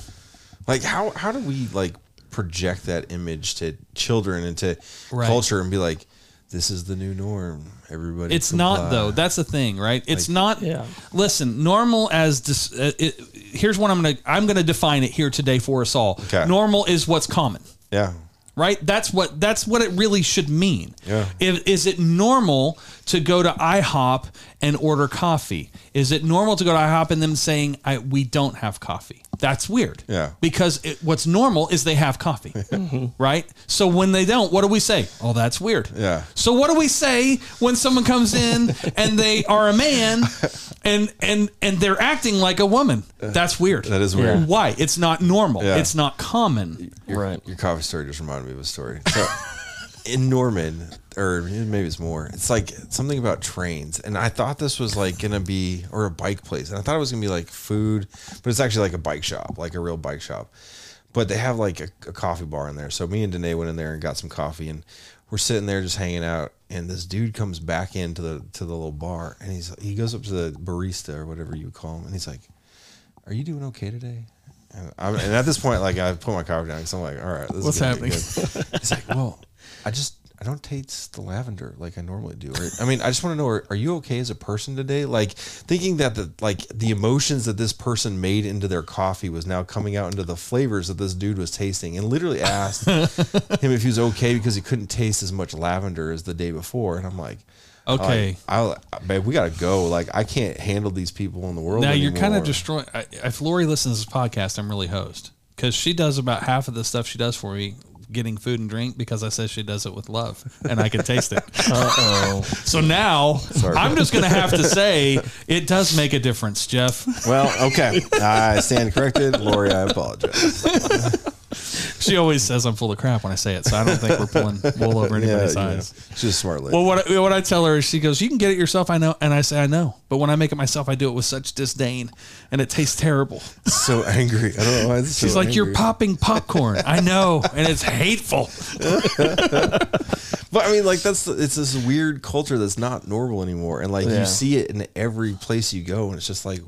Like how how do we like project that image to children and to Right. culture and be like, this is the new norm. Everybody, it's not though. That's the thing, right? It's not. yeah. Listen, normal as dis, uh, it, here's what I'm gonna I'm gonna define it here today for us all. Okay. Normal is what's common. Yeah, right? That's what that's what it really should mean. Yeah. If, is it normal to go to IHOP and order coffee? Is it normal to go to IHOP and them saying I, we don't have coffee? That's weird. Yeah. Because it, what's normal is they have coffee, [laughs] mm-hmm. right? So when they don't, what do we say? Oh, that's weird. Yeah. So what do we say when someone comes in [laughs] and they are a man and and and they're acting like a woman? That's weird. That is weird. Why? It's not normal. Yeah. It's not common. Your, Right. Your coffee story just reminded me of a story. So [laughs] in Norman, or maybe it's more, it's like something about trains. And I thought this was like gonna be or a bike place. And I thought it was gonna be like food, but it's actually like a bike shop, like a real bike shop. But they have like a, a coffee bar in there. So me and Danae went in there and got some coffee and we're sitting there just hanging out and this dude comes back into the to the little bar and he's he goes up to the barista or whatever you would call him and he's like, Are you doing okay today? And, I'm, and at this point, like I put my coffee down because I'm like, all right, this What's is happening? He's like, well, I just I don't taste the lavender like I normally do. Or, I mean, I just want to know, are, are you okay as a person today? Like thinking that the like the emotions that this person made into their coffee was now coming out into the flavors that this dude was tasting, and literally asked [laughs] him if he was okay because he couldn't taste as much lavender as the day before. And I'm like. Okay. I'll, babe, we gotta go. Like, I can't handle these people in the world. Now you're kind of destroying. I- If Lori listens to this podcast, I'm really host because she does about half of the stuff she does for me, getting food and drink, because I said she does it with love, and I can taste it. [laughs] Uh oh. So now I'm just going to have to say it does make a difference, Jeff. Well, okay. I stand corrected. Lori, I apologize. [laughs] She always says I'm full of crap when I say it, so I don't think we're pulling wool over [laughs] anybody's know, eyes. she's a smart lady. Well, what I, what I tell her is, she goes, "You can get it yourself." I know, and I say, "I know," but when I make it myself, I do it with such disdain, and it tastes terrible. so angry. I don't know why. It's She's so like, "You're popping popcorn." I know, and it's hateful. [laughs] But I mean, like that's it's this weird culture that's not normal anymore, and like Yeah. you see it in every place you go, and it's just like,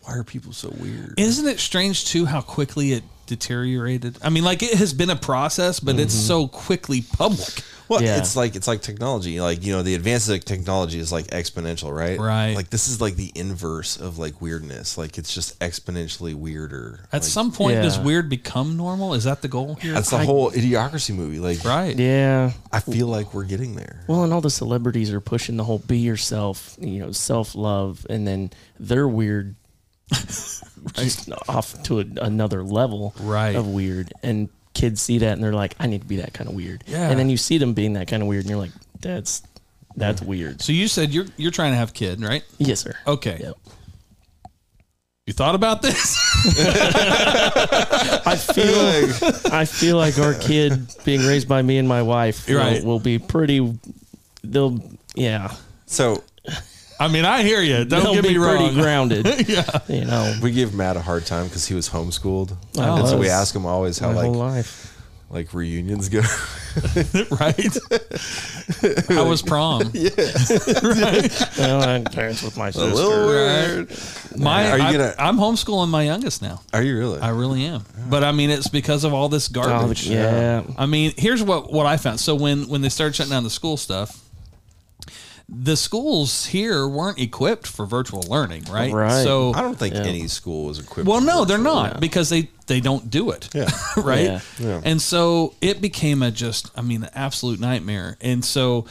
why are people so weird? Isn't it strange too how quickly it deteriorated? I mean, like it has been a process, but it's Mm-hmm. so quickly public. Well, Yeah. it's like it's like technology. Like you know, the advances of technology is like exponential, right? Right. Like this is like the inverse of like weirdness. Like it's just exponentially weirder. At Like, some point, does weird become normal? Is that the goal here? that's the whole idiocracy movie. Like, right. Yeah. I feel like we're getting there. Well, and all the celebrities are pushing the whole be yourself, you know, self love, and then they're weird, [laughs] just off to a, another level Right. of weird. And kids see that and they're like, I need to be that kind of weird. Yeah. And then you see them being that kind of weird, and you're like, that's that's weird. So you said you're you're trying to have a kid, right? Yes, sir. Okay. Yep. You thought about this? [laughs] I feel I feel like our kid being raised by me and my wife You're will, right. will be pretty. They'll yeah. So I mean, I hear you. Don't they'll get be me pretty wrong. [laughs] grounded. yeah. You know, we give Matt a hard time because he was homeschooled, I and so we was. ask him always how my whole like life. like reunions go. [laughs] right? [laughs] How was prom? Well, I had parents with my sister. weird. My, Are you I, gonna- I'm homeschooling my youngest now. Are you really? I really am. But I mean, it's because of all this Oh, garbage. yeah. I mean, here's what what I found. So when when they started shutting down the school stuff, the schools here weren't equipped for virtual learning, right? Right. So I don't think Yeah. any school was equipped. well, for no, they're virtual. not because they they don't do it. Yeah. [laughs] right. Yeah. Yeah. And so it became a just, I mean, an absolute nightmare. And so,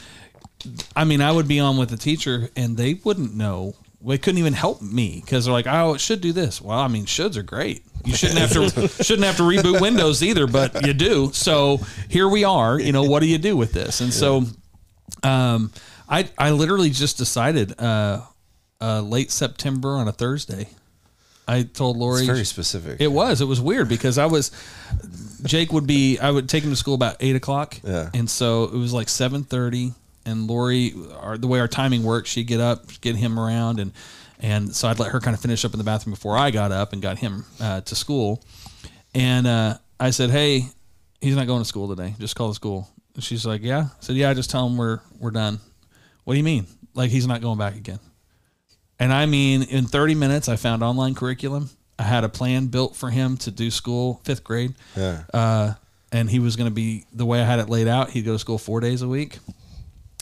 I mean, I would be on with the teacher and they wouldn't know. They couldn't even help me because they're like, "Oh, it should do this." Well, I mean, shoulds are great. You shouldn't have to [laughs] shouldn't have to reboot Windows either, but you do. So here we are. You know, what do you do with this? And so, um, I I literally just decided uh, uh, late September on a Thursday. I told Lori It's very specific. it was. It was weird because I was Jake would be I would take him to school about eight o'clock. Yeah. And so it was like seven thirty and Lori our, the way our timing worked, she'd get up, get him around and and so I'd let her kind of finish up in the bathroom before I got up and got him uh, to school. And uh, I said, Hey, he's not going to school today. Just call the school. And she's like, Yeah. I said, Yeah, just tell him we're we're done. What do you mean? Like he's not going back again. And I mean, in 30 minutes, I found online curriculum. I had a plan built for him to do school, fifth grade. Yeah. Uh, and he was going to be the way I had it laid out. He'd go to school four days a week,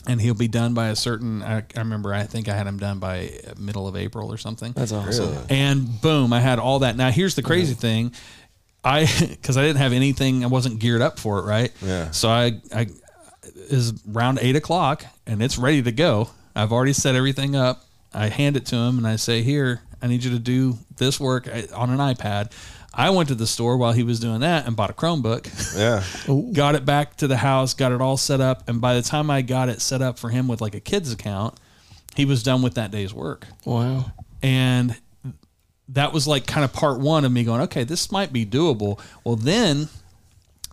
and he'll be done by a certain. I, I remember, I think I had him done by middle of April or something. That's awesome. Really? And boom, I had all that. Now here's the crazy thing, I [laughs] because I didn't have anything, I wasn't geared up for it, right? Yeah. So I I is around eight o'clock and it's ready to go. I've already set everything up. I hand it to him and I say, "Here." I need you to do this work uh, on an iPad. I went to the store while he was doing that and bought a Chromebook. Yeah. [laughs] got it back to the house, got it all set up, and by the time I got it set up for him with like a kid's account, he was done with that day's work. Wow. And that was like kind of part one of me going, okay, this might be doable. Well, then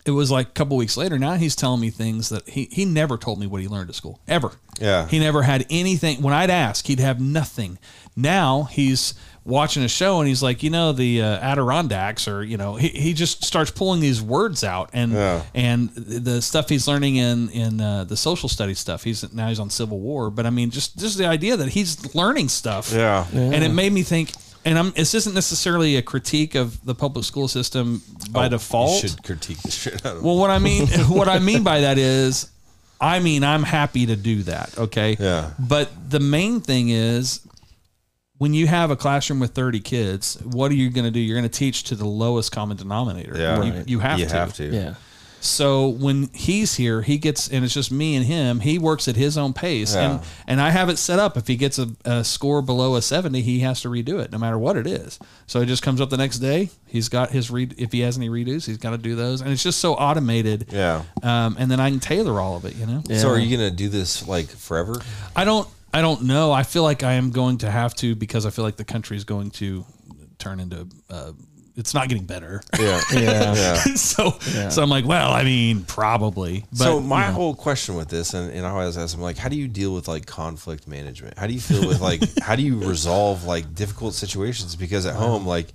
it was like a couple weeks later. Now he's telling me things that he, he never told me what he learned at school ever. Yeah. He never had anything. When I'd ask, he'd have nothing. Now he's watching a show and he's like, you know, the uh, Adirondacks, or you know, he, he just starts pulling these words out and Yeah. and the stuff he's learning in in uh, the social studies stuff. He's now he's on Civil War, but I mean, just just the idea that he's learning stuff. Yeah. And it made me think. And I'm, this isn't necessarily a critique of the public school system by Oh, default. You should critique the shit out of Well, what I mean, [laughs] what I mean by that [laughs] is, I mean, I'm happy to do that. Okay. Yeah. But the main thing is, when you have a classroom with 30 kids, what are you going to do? You're going to teach to the lowest common denominator. Yeah. You, Right. you have you to. have to. Yeah. So when he's here, he gets, and it's just me and him. He works at his own pace, Yeah. and and I have it set up. If he gets a, a score below a seventy, he has to redo it, no matter what it is. So it just comes up the next day. He's got his read. If he has any redos, he's got to do those, and it's just so automated. Yeah. Um, and then I can tailor all of it. You know. So are you gonna do this like forever? I don't. I don't know. I feel like I am going to have to because I feel like the country is going to turn into. Uh, it's not getting better. Yeah. [laughs] Yeah. [laughs] yeah. so so I'm like, well, I mean, probably. But, so my you know. whole question with this, and, and I always ask them, like, how do you deal with like conflict management? How do you feel with like, [laughs] how do you resolve like difficult situations? Because at uh-huh. home, like,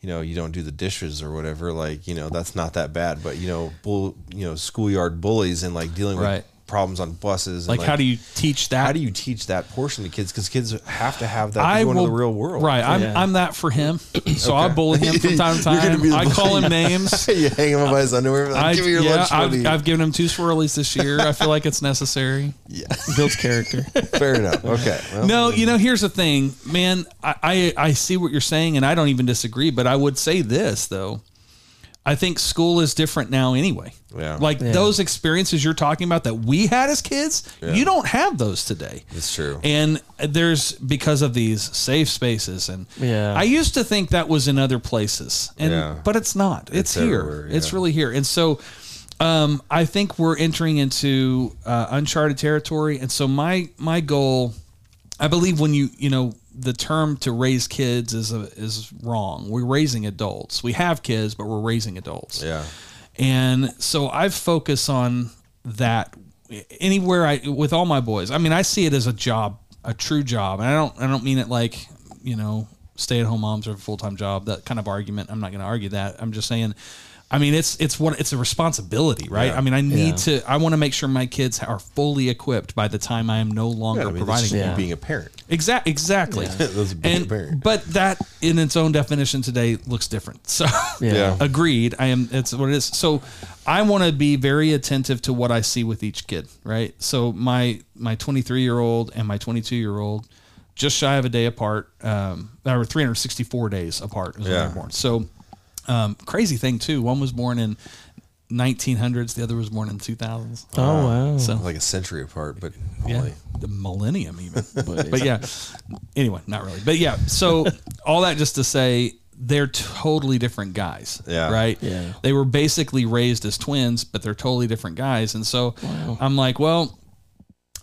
you know, you don't do the dishes or whatever. Like, you know, that's not that bad. But you know, bull, you know, schoolyard bullies and like dealing Right. with problems on buses. And, like, how do you teach that? how do you teach that portion to kids? Because kids have to have that to I go into will, the real world. Right. I'm, Yeah. I'm that for him. [clears throat] So I bully him from time to [laughs] time. be the I call him names. [laughs] you hang him up by his underwear. Like, I, Give me your yeah, lunch I've, I've given him two swirlies this year. I feel like it's necessary. yeah, Builds character. [laughs] fair enough. Okay. Well, No, you know, here's the thing, man. I, I I see what you're saying, and I don't even disagree. But I would say this though. I think school is different now anyway. Yeah. Like Yeah. those experiences you're talking about that we had as kids, Yeah. you don't have those today. It's true. And there's because of these safe spaces and Yeah. I used to think that was in other places. And Yeah. but it's not. It's, It's here. everywhere, It's really here. And so um, I think we're entering into uh, uncharted territory. And so my my goal I believe when you you know the term to raise kids is a, is wrong. We're raising adults. We have kids, but we're raising adults. yeah. And so I focus on that anywhere I with all my boys. I mean, I see it as a job, a true job. And I don't I don't mean it like, you know, stay at home moms are a full time job, that kind of argument. I'm not gonna argue that. I'm just saying I mean, it's it's what it's a responsibility, right? Yeah. I mean, I need Yeah. to. I want to make sure my kids are fully equipped by the time I am no longer Yeah, I mean, providing that's Yeah. being a parent. Exact, exactly. [laughs] That's being a and parent. but that in its own definition today looks different. [laughs] So Yeah. agreed. I am. It's what it is. So I want to be very attentive to what I see with each kid. Right. So my my 23 year old and my 22 year old, just shy of a day apart. Um, or 364 days apart is when Yeah. they're born. So um, crazy thing too. One was born in 1900s. The other was born in 2000s. Oh wow. So Like a century apart, but yeah, holy. the millennium even. [laughs] But- but yeah, anyway, not really. But yeah, so [laughs] all that just to say they're totally different guys. Yeah. Right. Yeah. They were basically raised as twins, but they're totally different guys. And so I'm like, well,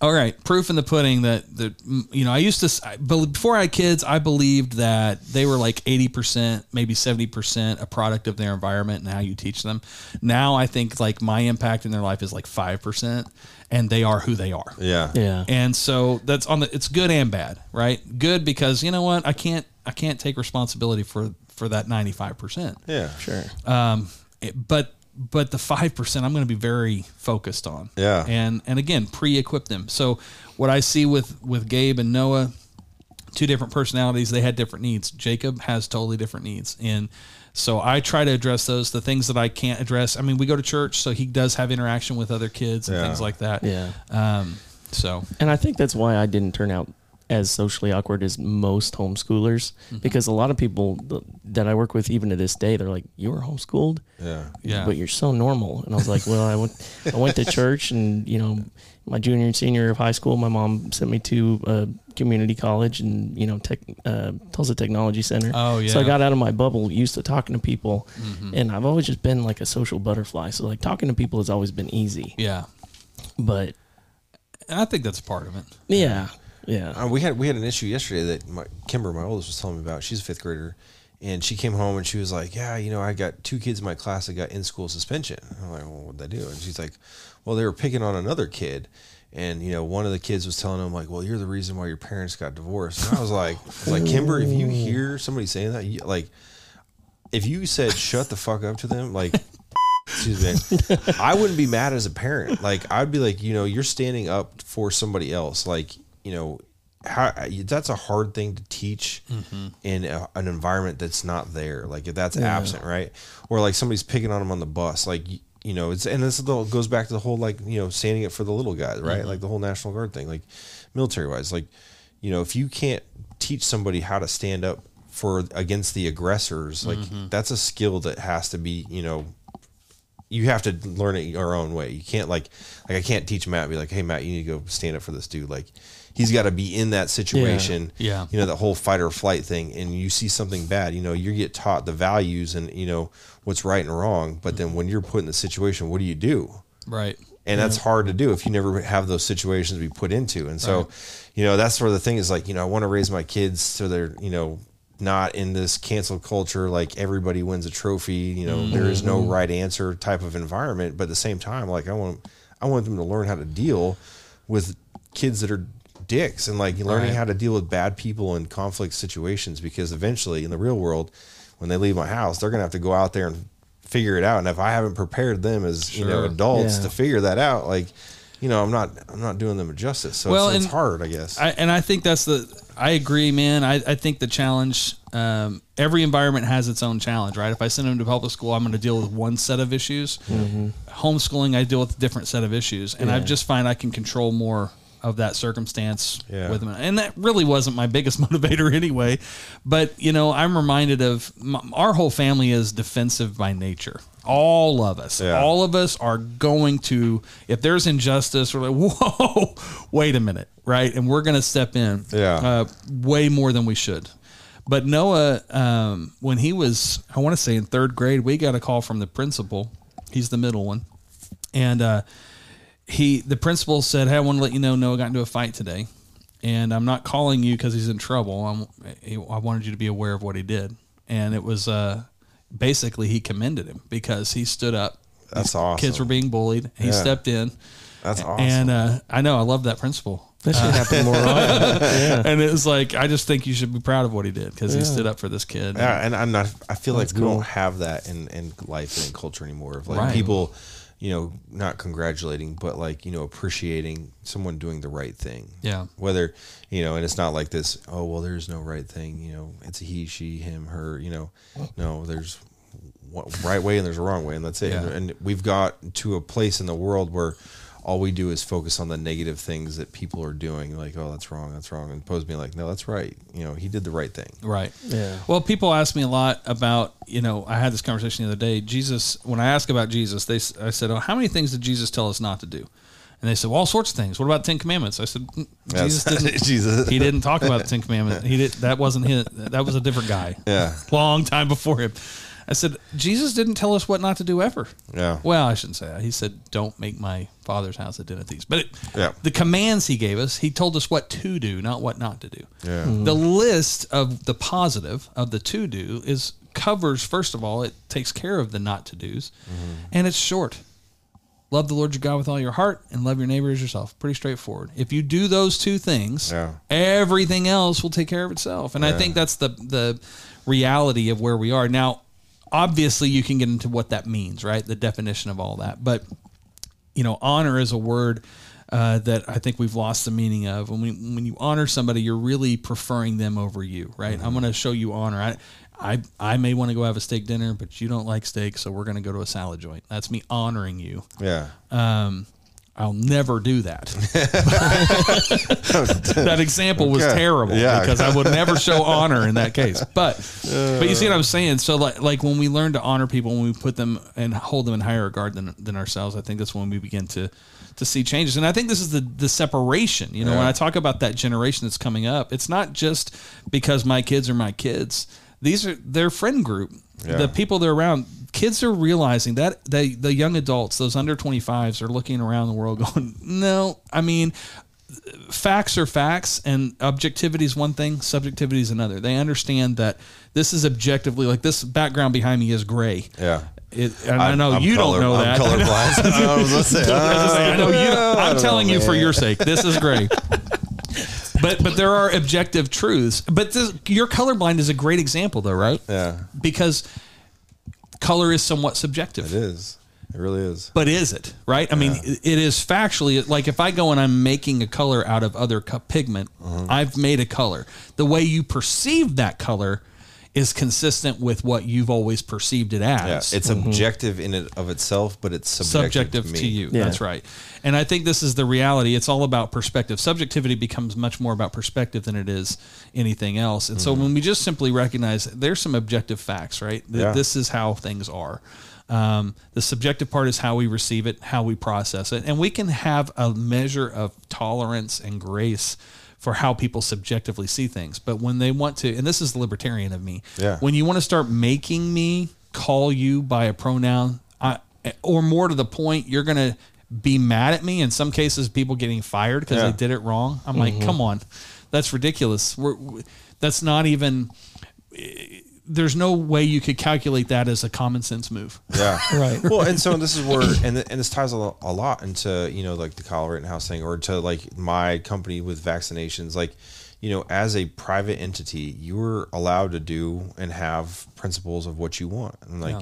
all right, proof in the pudding that that mm, you know I used to s- I- before I had kids I believed that they were like eighty percent maybe seventy percent a product of their environment and how you teach them. Now I think like my impact in their life is like five percent, and they are who they are. Yeah. yeah. And so that's on the it's good and bad, right? Good because you know what? I can't I can't take responsibility for for that 95%. Yeah. Sure. Um it- but but the 5% I'm going to be very focused on. Yeah. And and again, pre-equip them. So what I see with with Gabe and Noah two different personalities, they had different needs. Jacob has totally different needs. And so I try to address those the things that I can't address. I mean, we go to church, so he does have interaction with other kids and Yeah. things like that. Yeah. Um so And I think that's why I didn't turn out as socially awkward as most homeschoolers Mm-hmm. because a lot of people that I work with even to this day they're like you were homeschooled Yeah. Yeah. but you're so normal and I was like well I went I went to church and you know my junior and senior of high school my mom sent me to a community college and you know tech uh, Tulsa Technology Center Oh, yeah so I. Mm-hmm. got out of my bubble used to talking to people and I've always just been like a social butterfly so like talking to people has always been easy Yeah. but And I think that's part of it. yeah yeah Uh, we had we had an issue yesterday that my, Kimber, my oldest, was telling me about. She's a fifth grader, and she came home and she was like, "Yeah, you know, I got two kids in my class that got in school suspension." I'm like, "Well, what'd they do?" And she's like, "Well, they were picking on another kid." And you know, one of the kids was telling him like, "Well, you're the reason why your parents got divorced." And I was like, "I was like, Kimber, if you hear somebody saying that, you, like, if you said shut the fuck up to them, like, [laughs] excuse me, I wouldn't be mad as a parent. Like, I'd be like, you know, you're standing up for somebody else. Like, you know, how that's a hard thing to teach mm-hmm. in a, an environment that's not there. Like, if that's absent, right? Or like somebody's picking on them on the bus, like. You know, it's and this is the- goes back to the whole like you know standing up for the little guys, right? Mm-hmm. Like the whole National Guard thing, like military wise, like you know if you can't teach somebody how to stand up for against the aggressors, like mm-hmm. that's a skill that has to be you know you have to learn it your own way. You can't like like I can't teach Matt be like, hey Matt, you need to go stand up for this dude. Like he's got to be in that situation. Yeah. You know that whole fight or flight thing, and you see something bad. You know you get taught the values and you know what's right and wrong. But then when you're put in the situation, what do you do? Right. and that's hard to do if you never have those situations to be put into and so you know that's sort of the thing is like you know i want to raise my kids so they're you know not in this cancel culture like everybody wins a trophy you know mm-hmm. there is no mm-hmm. right answer type of environment but at the same time like i want i want them to learn how to deal with kids that are dicks and like learning Right. how to deal with bad people in conflict situations because eventually in the real world when they leave my house they're gonna have to go out there and figure it out and if i haven't prepared them as you know adults Yeah. to figure that out like you know i'm not i'm not doing them a justice so Well, it's, it's hard i guess I, and I think that's the. I agree, man. I, I think the challenge. Um, every environment has its own challenge, right? If I send them to public school, I'm going to deal with one set of issues. Homeschooling, I deal with a different set of issues, and I just find I can control more of that circumstance Yeah. with him. And that really wasn't my biggest [laughs] motivator anyway. But you know, I'm reminded of m our whole family is defensive by nature. All of us, Yeah. all of us are going to. If there's injustice, we're like, [laughs] whoa, wait a minute, right? And we're going to step in, Yeah. uh, way more than we should. But Noah, um, when he was, I want to say in third grade, we got a call from the principal. He's the middle one, and uh, he, the principal said, "Hey, I want to let you know Noah got into a fight today, and I'm not calling you because he's in trouble. I'm, I wanted you to be aware of what he did." And it was uh, basically he commended him because he stood up. That's These awesome. Kids were being bullied. He Yeah. stepped in. that's awesome And uh, I know I love that principal. that should happen more often [laughs] yeah And it was like I just think you should be proud of what he did because he stood up for this kid. Yeah, and I'm not. I feel like That's we cool. don't have that in in life and in culture anymore. Of like Right. people, you know, not congratulating, but like you know, appreciating someone doing the right thing. Yeah. Whether you know, and it's not like this. Oh well, there's no right thing. You know, it's a he, she, him, her. You know, no, there's one right way and there's a wrong way, and that's it. Yeah. And, and we've got to a place in the world where. All we do is focus on the negative things that people are doing, like, oh, that's wrong, that's wrong, and opposed to being like, no, that's right. You know, he did the right thing. Right. Yeah. Well, people ask me a lot about, you know, I had this conversation the other day. Jesus, when I ask about Jesus, they, s- I said, oh, how many things did Jesus tell us not to do? And they said, well, all sorts of things. What about Ten Commandments? I said, "Mm, Jesus That's- [laughs] didn't. Jesus. He didn't talk about the Ten Commandments. He did. That wasn't his. That was a different guy. Yeah. [laughs] Long time before him. I said, Jesus didn't tell us what not to do ever. Yeah. Well, I shouldn't say that. He said, "Don't make my father's house a den of thieves." But it, Yeah. the commands he gave us, he told us what to do, not what not to do. Yeah. The list of the positive of the to do is covers first of all, it takes care of the not to dos, Mm-hmm. and it's short. Love the Lord your God with all your heart and love your neighbor as yourself. Pretty straightforward. If you do those two things, Yeah. everything else will take care of itself. And I think that's the the reality of where we are. Now, obviously you can get into what that means, right? The definition of all that. But you know, honor is a word uh, that I think we've lost the meaning of. When we, when you honor somebody, you're really preferring them over you, right? I'm going to show you honor. I, I, I may want to go have a steak dinner, but you don't like steak, so we're going to go to a salad joint. That's me honoring you. Yeah. Um, I'll never do that. [laughs] [laughs] that example was Okay. terrible Yeah. because I would never show honor in that case. [laughs] But but you see what I'm saying? So like like when we learn to honor people, when we put them and hold them in higher regard than than ourselves, I think that's when we begin to to see changes. And I think this is the the separation. You know, when I talk about that generation that's coming up, it's not just because my kids are my kids. These are their friend group. Yeah. The people they're around, kids are realizing that they, the young adults, those under 25s, are looking around the world [laughs] going, no, I mean, facts are facts and objectivity is one thing, subjectivity is another. They understand that this is objectively, like this background behind me is gray. Yeah. It, and i know I'm you color- don't know I'm that. colorblind. [laughs] [laughs] I was gonna say, I was gonna say, I know you. I'm don't telling know, you for your sake, this is gray. But but there are objective truths. But this, your colorblind is a great example, though, right? Yeah, Because color is somewhat subjective. it is. It really is. But is it right? I mean, it it is factually like if I go and I'm making a color out of other pigment, Mm-hmm. I've made a color. The way you perceive that color is consistent with what you've always perceived it as. Yeah, as. it's objective in it of itself, but it's subjective, subjective to, to, you. Yeah. That's right. And I think this is the reality. It's all about perspective. Subjectivity becomes much more about perspective than it is anything else. And Mm-hmm. so when we just simply recognize there's some objective facts, right? Th- Yeah. This is how things are. Um, the subjective part is how we receive it, how we process it, and we can have a measure of tolerance and grace for how people subjectively see things. But when they want to, and this is the libertarian of me, Yeah. when you want to start making me call you by a pronoun, I, or more to the point, you're going to be mad at me. In some cases, people getting fired because Yeah. they did it wrong. I'm like, mm-hmm. come on, that's ridiculous. We're, we- that's not even. There's no way you could calculate that as a common sense move. Yeah. [laughs] Right. Well, and so this is where, and, and this ties a lot, a lot into, you know, like the Kyle Rittenhouse thing or to like my company with vaccinations. Like, you know, as a private entity, you're allowed to do and have principles of what you want. And like, Yeah.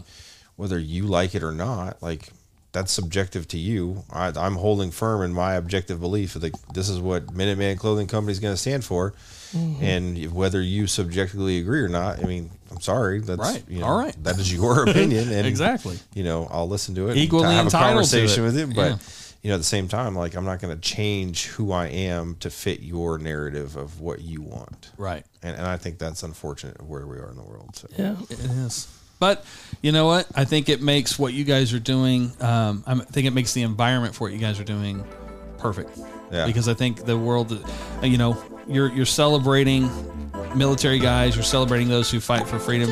whether you like it or not, like, that's subjective to you. I, I'm holding firm in my objective belief that this is what Minuteman Clothing Company is going to stand for. Mm-hmm. And whether you subjectively agree or not, I mean, I'm sorry. That's Right. You know, All right. That is your [laughs] opinion. And Exactly. you know, I'll listen to it, Equally and have a conversation it. with it. But Yeah. you know, at the same time, like I'm not going to change who I am to fit your narrative of what you want. Right. And, and I think that's unfortunate where we are in the world. So Yeah. It is. But you know what? I think it makes what you guys are doing. Um, I think it makes the environment for what you guys are doing perfect. Yeah. Because I think the world, uh, you know, you're you're celebrating military guys. You're celebrating those who fight for freedom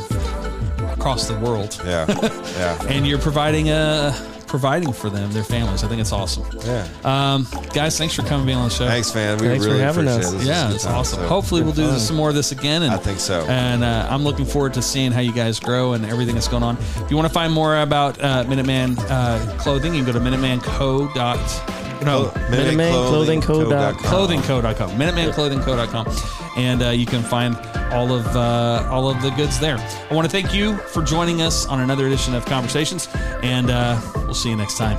across the world, yeah, [laughs] yeah, and you're providing a providing for them, their families. I think it's awesome. yeah. Um, guys, thanks for coming being on the show. Thanks, man. We Thanks for really having appreciate us. it. This Yeah, it's time, awesome. so- Hopefully, we'll do fun. some more of this again. And, I think so. And uh, I'm looking forward to seeing how you guys grow and everything that's going on. If you want to find more about uh, Minuteman uh, clothing, you can go to MinutemanCo. No, MinutemanClothingCo.com. clothingco.com minutemanclothingco.com and uh, you can find all of uh, all of the goods there. I want to thank you for joining us on another edition of conversations and uh, we'll see you next time